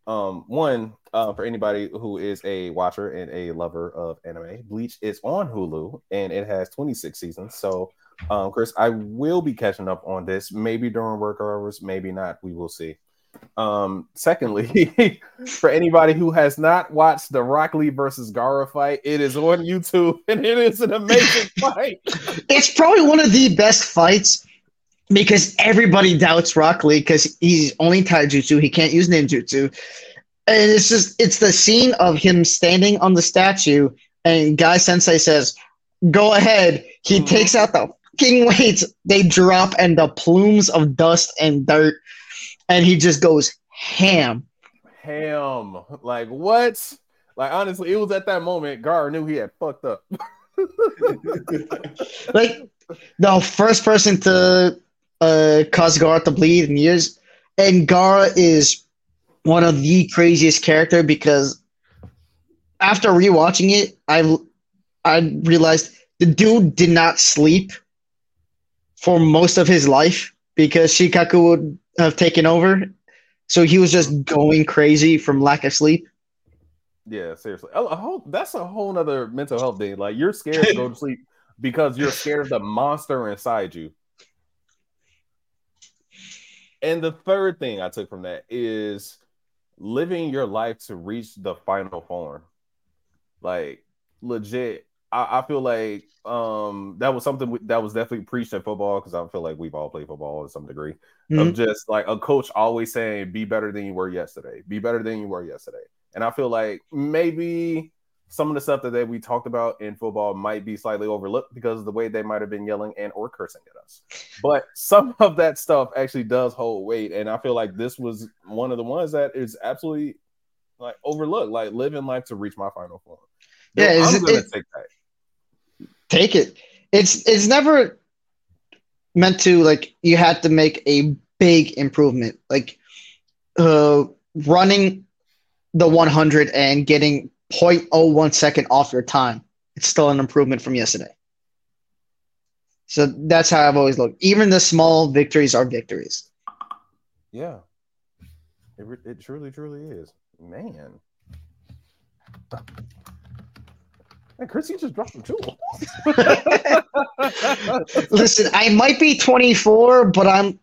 Um, one, uh, for anybody who is a watcher and a lover of anime, Bleach is on Hulu and it has 26 seasons. So, um, Chris, I will be catching up on this, maybe during work hours, maybe not. We will see. Um, secondly, [LAUGHS] for anybody who has not watched the Rock Lee versus Gaara fight, it is on YouTube and it is an amazing [LAUGHS] fight.
It's probably one of the best fights because everybody doubts Rock Lee because he's only taijutsu. He can't use ninjutsu. And it's just it's the scene of him standing on the statue and Guy Sensei says, Go ahead. He mm-hmm. takes out the fucking weights. They drop and the plumes of dust and dirt. And he just goes ham.
Ham. Like what? Like honestly, it was at that moment Gaara knew he had fucked up. [LAUGHS]
like the first person to uh, cause Gaara to bleed in years. And Gaara is one of the craziest character because after rewatching it, I I realized the dude did not sleep for most of his life because Shukaku would have taken over. So he was just going crazy from lack of sleep.
Yeah, seriously. A whole, that's a whole other mental health thing. Like you're scared to go to [LAUGHS] sleep because you're scared of the monster inside you. And the third thing I took from that is living your life to reach the final form. Like legit, I, I feel like um that was something that was definitely preached in football because I feel like we've all played football to some degree. Mm-hmm. Of just like a coach always saying, "Be better than you were yesterday. Be better than you were yesterday." And I feel like maybe some of the stuff that we talked about in football might be slightly overlooked because of the way they might have been yelling and or cursing at us. But [LAUGHS] some of that stuff actually does hold weight, and I feel like this was one of the ones that is absolutely like overlooked. Like living life to reach my final form.
Yeah, I'm it, gonna it, take that. Take it. It's it's never meant to like you have to make a big improvement. Like uh running the 100 and getting 0.01 second off your time. It's still an improvement from yesterday. So that's how I've always looked. Even the small victories are victories.
Yeah. It, it truly, truly is. Man. And Chrissy just dropped the tool. [LAUGHS] [LAUGHS]
Listen, I might be 24, but I'm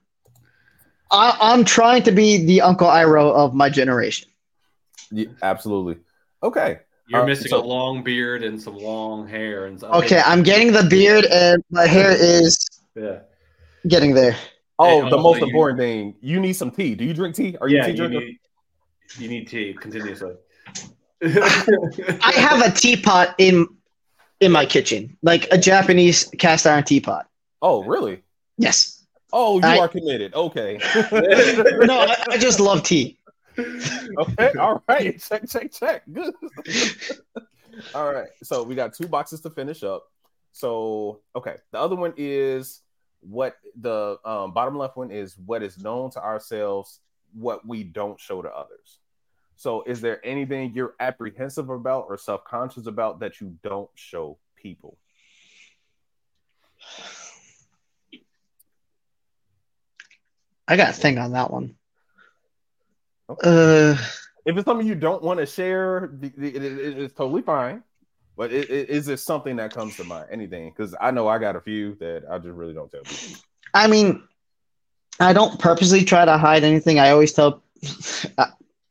I, am i am trying to be the Uncle Iroh of my generation.
Yeah, absolutely. Okay.
You're uh, missing so, a long beard and some long hair and
stuff. Okay, I'm getting the beard and my hair is
yeah
getting there.
Oh, hey, the most important thing. You need some tea. Do you drink tea? Are you
yeah,
tea
drinker? You need, you need tea continuously.
I have a teapot in in my kitchen, like a Japanese cast iron teapot.
Oh, really?
Yes.
Oh, you I, are committed. Okay. [LAUGHS]
no, I, I, just love tea.
Okay. All right. Check, check, check. Good. [LAUGHS] All right. So we got two boxes to finish up. So okay, the other one is what the um, bottom left one is what is known to ourselves, what we don't show to others. So, is there anything you're apprehensive about or self conscious about that you don't show people?
I got a thing on that one. Okay. Uh,
if it's something you don't want to share, it's totally fine. But is there something that comes to mind? Anything? Because I know I got a few that I just really don't tell people.
I mean, I don't purposely try to hide anything. I always tell. [LAUGHS]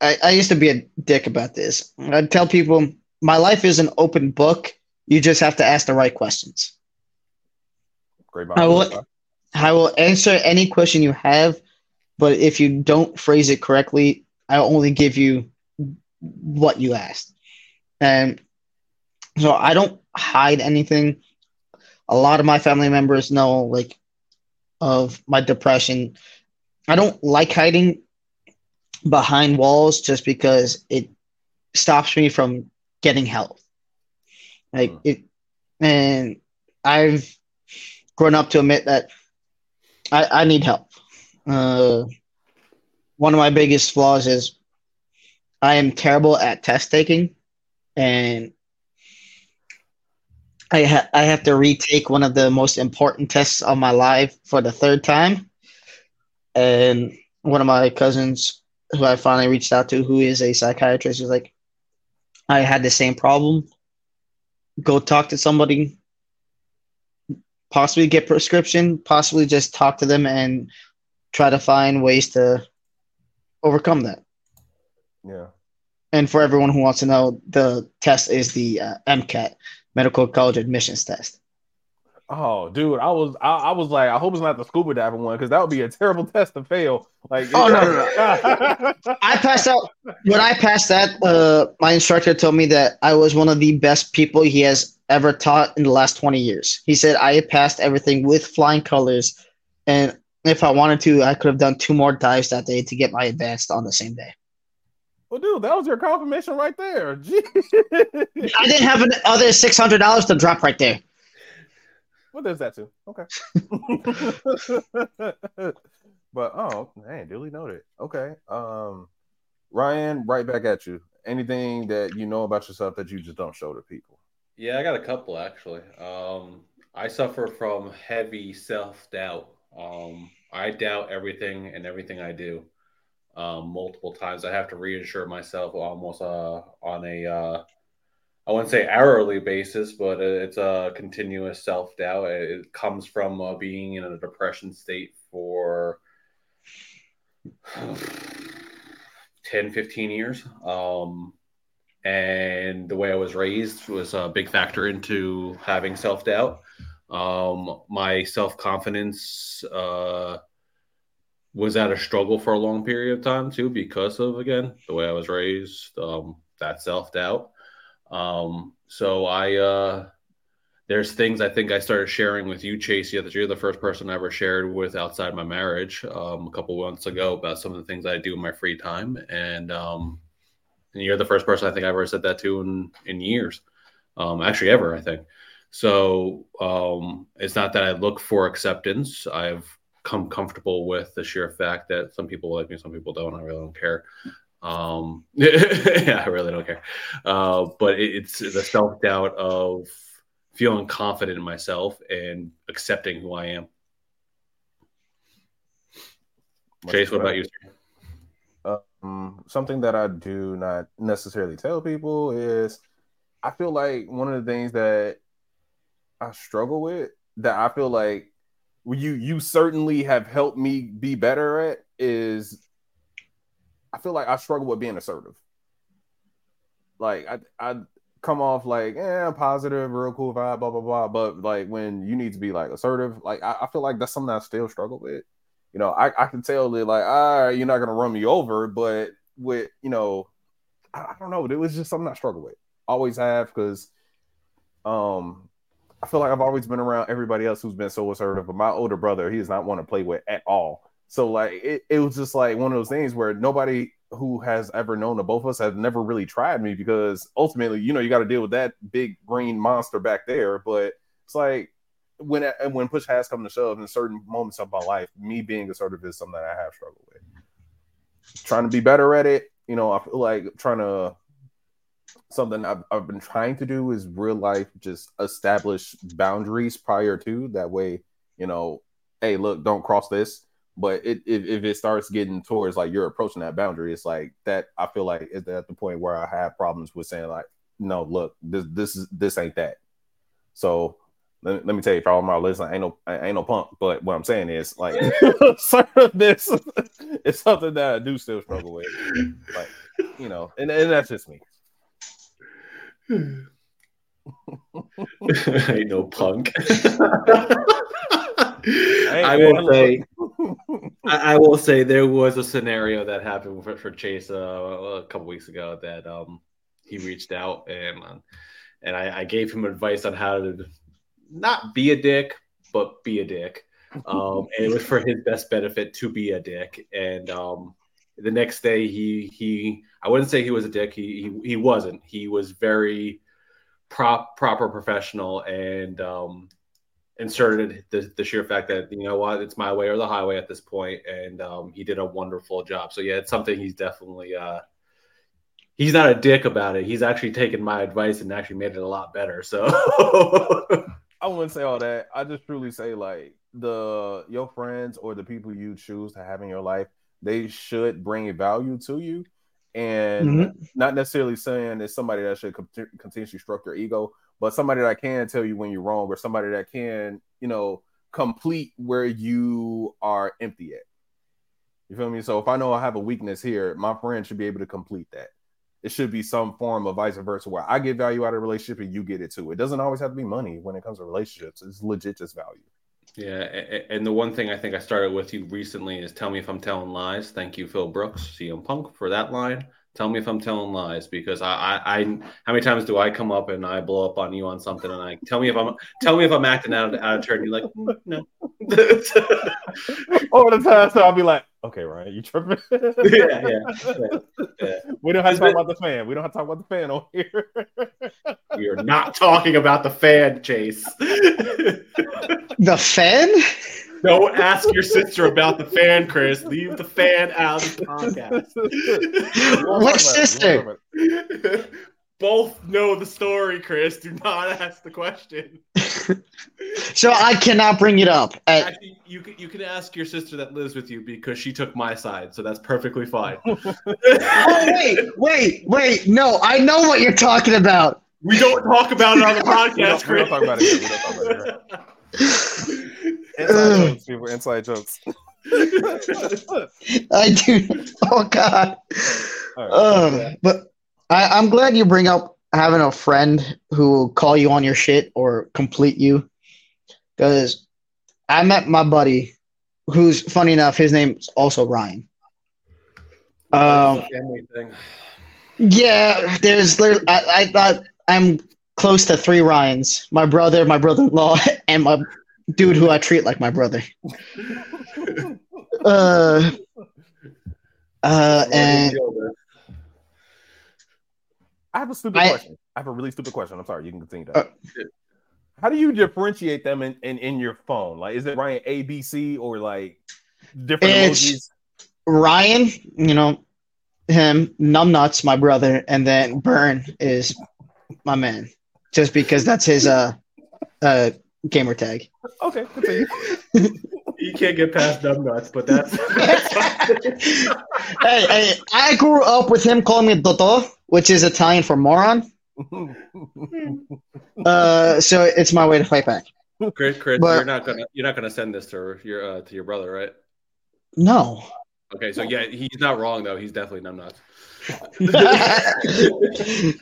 I, I used to be a dick about this. I'd tell people my life is an open book. You just have to ask the right questions.
Great.
I will, I will answer any question you have, but if you don't phrase it correctly, I'll only give you what you asked. And so I don't hide anything. A lot of my family members know like of my depression. I don't like hiding behind walls just because it stops me from getting help. Like mm. it, and I've grown up to admit that I, I need help. Uh, one of my biggest flaws is I am terrible at test taking, and I ha- I have to retake one of the most important tests of my life for the third time, and one of my cousins who I finally reached out to, who is a psychiatrist, is like, I had the same problem. Go talk to somebody, possibly get prescription, possibly just talk to them and try to find ways to overcome that.
Yeah.
And for everyone who wants to know, the test is the uh, MCAT, Medical College Admissions Test.
Oh, dude, I was I, I, was like, I hope it's not the scuba diving one because that would be a terrible [LAUGHS] test to fail. Like,
oh no, no, no. [LAUGHS] I passed out when I passed that. Uh, my instructor told me that I was one of the best people he has ever taught in the last twenty years. He said I passed everything with flying colors, and if I wanted to, I could have done two more dives that day to get my advanced on the same day.
Well, dude, that was your confirmation right there. [LAUGHS]
I didn't have another six hundred dollars to drop right there.
Well, there's that too. Okay. [LAUGHS] but oh, man, duly noted. Okay. Um, Ryan, right back at you. Anything that you know about yourself that you just don't show to people?
Yeah, I got a couple actually. Um, I suffer from heavy self doubt. Um, I doubt everything and everything I do. Um, multiple times, I have to reassure myself almost uh, on a uh, I wouldn't say hourly basis, but it's a continuous self doubt. It comes from uh, being in a depression state for [SIGHS] 10, 15 years. Um, and the way I was raised was a big factor into having self doubt. Um, my self confidence uh, was at a struggle for a long period of time too, because of again the way I was raised, um, that self doubt. Um, so I uh, there's things I think I started sharing with you, Chaase. That you're the first person I ever shared with outside my marriage um, a couple months ago about some of the things I do in my free time, and um, and you're the first person I think I've ever said that to in in years, um, actually ever I think. So um, it's not that I look for acceptance. I've come comfortable with the sheer fact that some people like me, some people don't. I really don't care. Um, [LAUGHS] yeah, I really don't care. Uh, but it, it's the self doubt of feeling confident in myself and accepting who I am. Chaase, what about you?
Um, something that I do not necessarily tell people is I feel like one of the things that I struggle with that I feel like you you certainly have helped me be better at is I feel like I struggle with being assertive. Like I I come off like yeah positive, real cool vibe, blah blah blah. But like when you need to be like assertive, like I, I feel like that's something I still struggle with you know, I, I can tell that like, all right, you're not gonna run me over, but with you know, I, I don't know, it was just something I struggle with. Always have because um I feel like I've always been around everybody else who's been so assertive, but my older brother, he does not want to play with at all. So like it, it was just like one of those things where nobody who has ever known the both of us have never really tried me because ultimately, you know, you got to deal with that big green monster back there. But it's like when when push has come to shove in certain moments of my life, me being assertive is something that I have struggled with. Trying to be better at it, you know, I feel like trying to something I've, I've been trying to do is real life just establish boundaries prior to that way, you know, hey, look, don't cross this. But it, if, if it starts getting towards like you're approaching that boundary, it's like that. I feel like is at the point where I have problems with saying like, no, look, this this is this ain't that. So let, let me tell you, for all my listeners, I ain't no I ain't no punk, but what I'm saying is like [LAUGHS] [LAUGHS] this it's something that I do still struggle with. Like, you know, and, and that's just me. [LAUGHS]
ain't know punk. [LAUGHS] I will say, I, I, will say there was a scenario that happened for, for Chaase uh, a couple weeks ago that um, he reached out and uh, and I, I, gave him advice on how to not be a dick, but be a dick. Um, and it was for his best benefit to be a dick. And um, the next day, he he I wouldn't say he was a dick. He he, he wasn't. He was very prop proper professional and um, inserted the, the sheer fact that you know what it's my way or the highway at this point and um, he did a wonderful job so yeah it's something he's definitely uh, he's not a dick about it he's actually taken my advice and actually made it a lot better so
I wouldn't say all that. I just truly say like the your friends or the people you choose to have in your life, they should bring value to you, and mm-hmm. not necessarily saying it's somebody that should continuously stroke your ego, but somebody that can tell you when you're wrong, or somebody that can, you know, complete where you are empty at. You feel me? So if I know I have a weakness here, my friend should be able to complete that it should be some form of vice versa where I get value out of a relationship and you get it too. It doesn't always have to be money when it comes to relationships. It's legit just value.
Yeah, and the one thing I think I started with you recently is tell me if I'm telling lies. Thank you, Phil Brooks, CM Punk, for that line. Tell me if I'm telling lies because I, I, I, how many times do I come up and I blow up on you on something and I tell me if I'm, tell me if I'm acting out of, out of turn. You're like, mm, no. [LAUGHS]
All the time, so I'll be like, okay, Ryan, you tripping? [LAUGHS] yeah, yeah, yeah, We don't have to talk about the fan. We don't have to talk about the fan over here.
we are not talking about the fan, Chaase.
the fan?
Don't ask your sister about the fan, Chris. Leave the fan out of the podcast.
what sister?
Both know the story, Chris. Do not ask the question.
So I cannot bring it up.
Actually, you can, you can ask your sister that lives with you because she took my side, so that's perfectly fine. [LAUGHS]
oh, wait, wait, wait. No, I know what you're talking about.
We don't talk about it on the podcast, [LAUGHS]
we don't, we don't talk about it. We don't talk about it. Inside jokes, people. Inside jokes.
I do. Oh God. Right. Uh, but I, I'm glad you bring up having a friend who will call you on your shit or complete you. Because I met my buddy, who's funny enough, his name's also Ryan. Um, yeah, there's. I, I thought I'm close to three Ryans: my brother, my brother-in-law, [LAUGHS] and my dude who I treat like my brother. [LAUGHS] Uh, uh, and
I have a stupid
I-
question. I have a really stupid question. I'm sorry. You can continue that.
Uh,
How do you differentiate them in, in, in your phone? Like, is it Ryan ABC or like different emojis?
Ryan, you know, him, numbnuts, my brother, and then Burn is my man. Just because that's his uh uh gamer tag.
Okay, continue. [LAUGHS]
You can't get past dumb nuts, but that's [LAUGHS]
hey, hey, I grew up with him calling me Toto, which is Italian for moron. [LAUGHS] Uh, so it's my way to fight back.
Chris. Chris,
But-
you're not gonna you're not gonna send this to your uh, to your brother, right?
No.
Okay, so yeah, he's not wrong though. He's definitely numb nuts. [LAUGHS]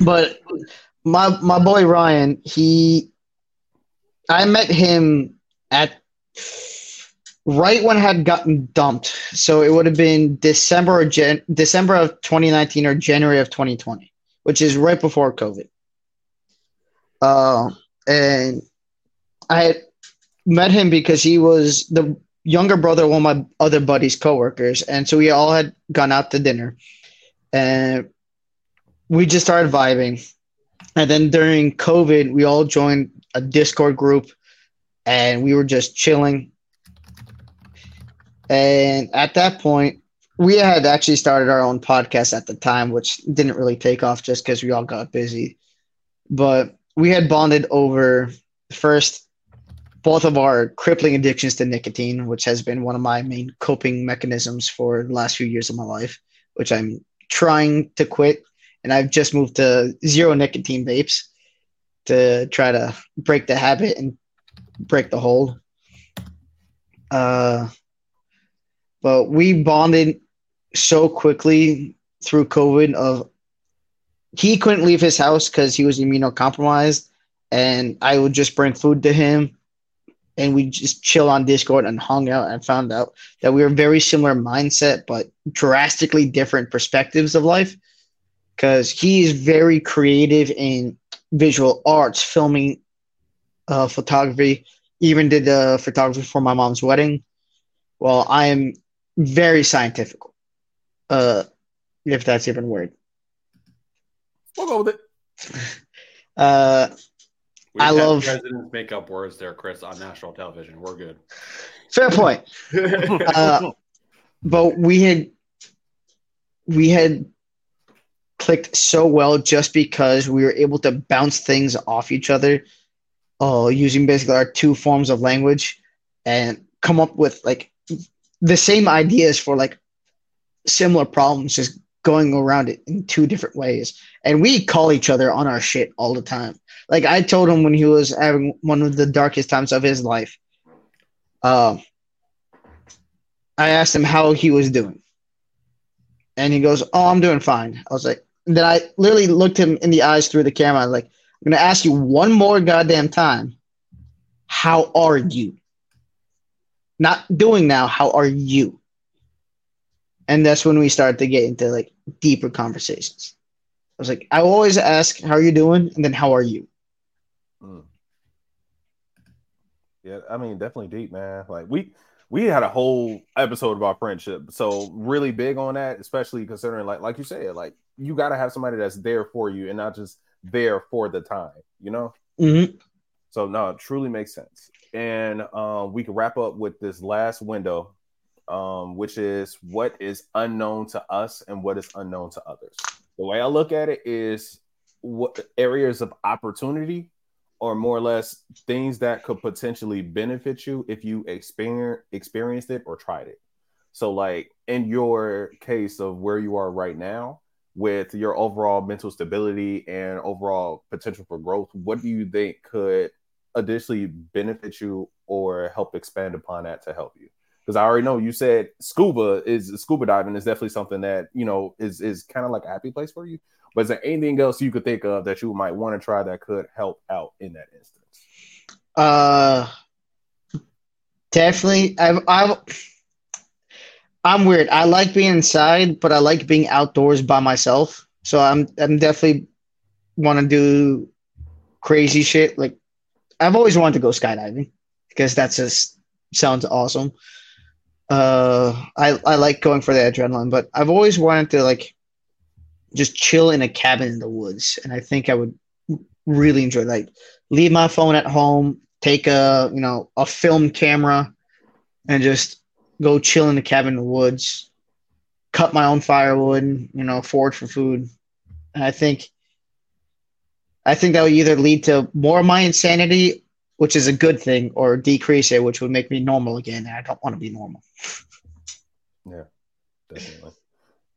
but my my boy Ryan, he I met him at right when I had gotten dumped. So it would have been December or December of 2019 or January of 2020, which is right before COVID. Uh, and I met him because he was the younger brother of one of my other buddies' coworkers, and so we all had gone out to dinner, and we just started vibing. And then during COVID, we all joined a Discord group, and we were just chilling. And at that point, we had actually started our own podcast at the time, which didn't really take off just because we all got busy. But we had bonded over first both of our crippling addictions to nicotine, which has been one of my main coping mechanisms for the last few years of my life, which I'm trying to quit. And I've just moved to zero nicotine vapes to try to break the habit and break the hold. Uh, but we bonded so quickly through COVID of he couldn't leave his house because he was immunocompromised, and I would just bring food to him, and we just chill on Discord and hung out and found out that we were very similar mindset, but drastically different perspectives of life. Because he is very creative in visual arts, filming, uh, photography. Even did the photography for my mom's wedding. Well, I am very scientific, uh, if that's even a word.
We'll go with it. [LAUGHS]
Uh,
We
I love-
presidents make up words there, Chris, on national television. We're good.
fair point. [LAUGHS] Uh, but we had we had clicked so well just because we were able to bounce things off each other uh, using basically our two forms of language and come up with like the same ideas for like similar problems just going around it in two different ways and we call each other on our shit all the time like i told him when he was having one of the darkest times of his life um I asked him how he was doing. And he goes, Oh, I'm doing fine. I was like, then I literally looked him in the eyes through the camera. Like, I'm to ask you one more goddamn time. How are you? Not doing now. How are you? And that's when we started to get into like deeper conversations. I was like, I always ask, How are you doing? And then, How are you?
Mm. Yeah, I mean, definitely deep, man. Like we we had a whole episode about friendship, so really big on that, especially considering like like you said, like you got to have somebody that's there for you and not just there for the time, you know.
Mm-hmm.
So no, it truly makes sense. And um, we can wrap up with this last window, um, which is what is unknown to us and what is unknown to others. The way I look at it is what areas of opportunity or more or less things that could potentially benefit you if you experience experienced it or tried it. So like in your case of where you are right now with your overall mental stability and overall potential for growth, what do you think could additionally benefit you or help expand upon that to help you? Because I already know you said scuba is scuba diving is definitely something that you know is is kind of like a happy place for you. But is there anything else you could think of that you might want to try that could help out in that instance?
Uh, definitely. I've, I've, I'm weird. I like being inside, but I like being outdoors by myself. So I'm, I'm definitely want to do crazy shit. Like I've always wanted to go skydiving because that just sounds awesome. Uh, I, I like going for the adrenaline, but I've always wanted to like just chill in a cabin in the woods, and I think I would really enjoy like leave my phone at home, take a you know a film camera, and just go chill in the cabin in the woods, cut my own firewood, you know, forage for food. And I think I think that would either lead to more of my insanity, which is a good thing, or decrease it, which would make me normal again. And I don't want to be normal.
Yeah, definitely.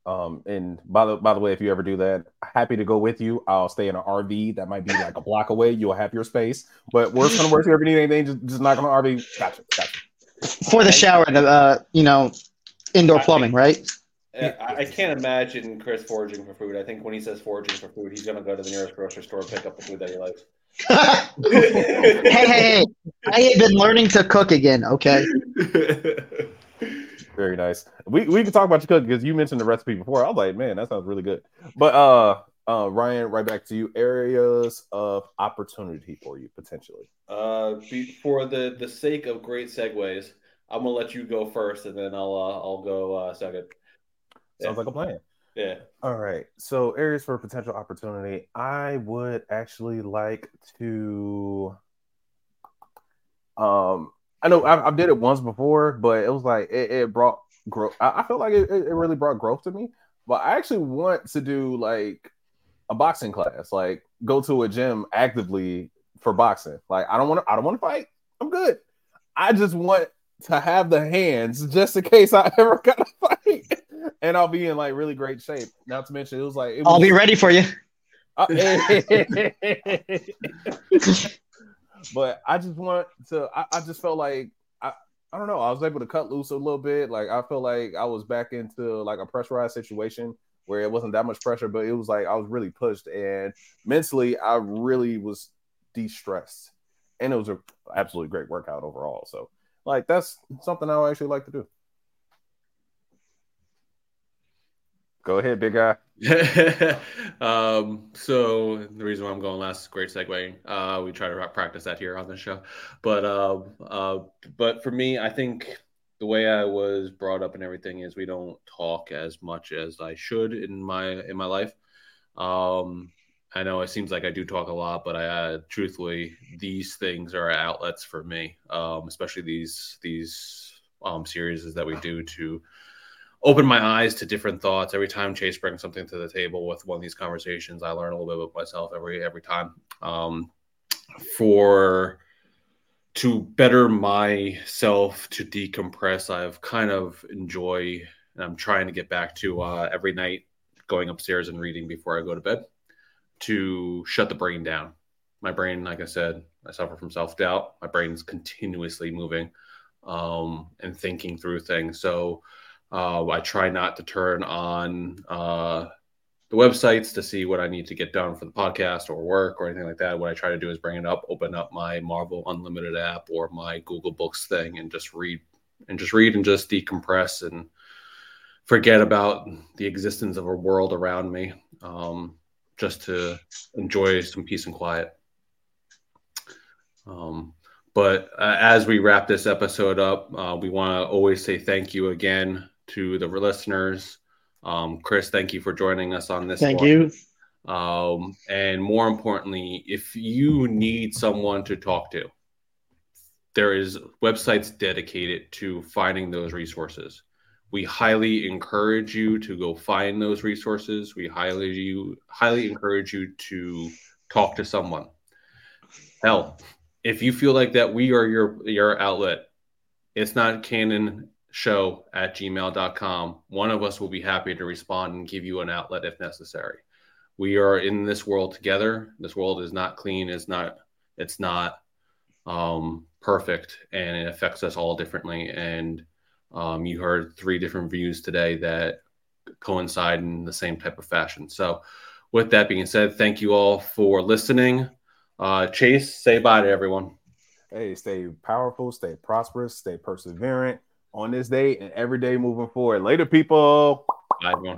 Um, and by the by the way, if you ever do that, happy to go with you. I'll stay in an RV that might be like a block away. You'll have your space. But worst come to worst, if you ever need anything, just, just knock on the RV. Gotcha, gotcha.
For the shower, the uh, you know, indoor plumbing, right?
I I can't imagine Chris foraging for food. I think when he says foraging for food, he's gonna go to the nearest grocery store and pick up the food that he likes. [LAUGHS] [LAUGHS]
hey, hey, hey! I have been learning to cook again. Okay. [LAUGHS]
Very nice. We we can talk about your cooking because you mentioned the recipe before. I was like, man, that sounds really good. But uh, uh, Ryan, right back to you. Areas of opportunity for you potentially.
uh, for the the sake of great segues, I'm gonna let you go first, and then I'll uh, I'll go uh, second.
Sounds
Yeah.
like a plan.
Yeah.
All right. So areas for potential opportunity. I would actually like to. Um, I know I, I did it once before, but it was like it, it brought growth. I, I felt like it, it really brought growth to me. But I actually want to do like a boxing class, like go to a gym actively for boxing. Like I don't want to. I don't want to fight. I'm good. I just want to have the hands just in case I [LAUGHS] ever got to fight, and I'll be in like really great shape. Not to mention, it was like it was,
I'll be ready for you. [LAUGHS]
Uh, [LAUGHS] but I just want to. I, I just felt like I. I don't know. I was able to cut loose a little bit. Like I felt like I was back into like a pressurized situation where it wasn't that much pressure, but it was like I was really pushed and mentally I really was de-stressed, and it was a absolutely great workout overall. So like that's something I would actually like to do. Go ahead, big guy. [LAUGHS]
um, so the reason why I'm going last great segue. Uh, we try to practice that here on the show, but um, uh, but for me, I think the way I was brought up and everything is we don't talk as much as I should in my in my life. Um, I know it seems like I do talk a lot, but I uh, truthfully these things are outlets for me, um, especially these these um, series that we do to open my eyes to different thoughts. Every time Chaase brings something to the table with one of these conversations i learn a little bit about myself every every time. Um, for to better myself to decompress i've kind of enjoy and i'm trying to get back to uh, every night going upstairs and reading before i go to bed to shut the brain down. My brain like i said i suffer from self-doubt. My brain's continuously moving um, and thinking through things. So uh, I try not to turn on uh, the websites to see what I need to get done for the podcast or work or anything like that. What I try to do is bring it up, open up my Marvel Unlimited app or my Google Books thing, and just read and just read and just decompress and forget about the existence of a world around me, um, just to enjoy some peace and quiet. Um, but uh, as we wrap this episode up, uh, we want to always say thank you again to the listeners. Um, Chris, thank you for joining us on this.
Thank
one.
you.
Um, and more importantly, if you need someone to talk to, there is websites dedicated to finding those resources. We highly encourage you to go find those resources. We highly you highly encourage you to talk to someone. Hell, if you feel like that we are your your outlet, it's not canon show at gmail.com. One of us will be happy to respond and give you an outlet if necessary. We are in this world together. This world is not clean, it's not, it's not um, perfect, and it affects us all differently. And um, you heard three different views today that coincide in the same type of fashion. So, with that being said, thank you all for listening. Uh, Chaase, say bye to everyone.
Hey, stay powerful, stay prosperous, stay perseverant on this day and every day moving forward. Later, people.
Bye, everyone.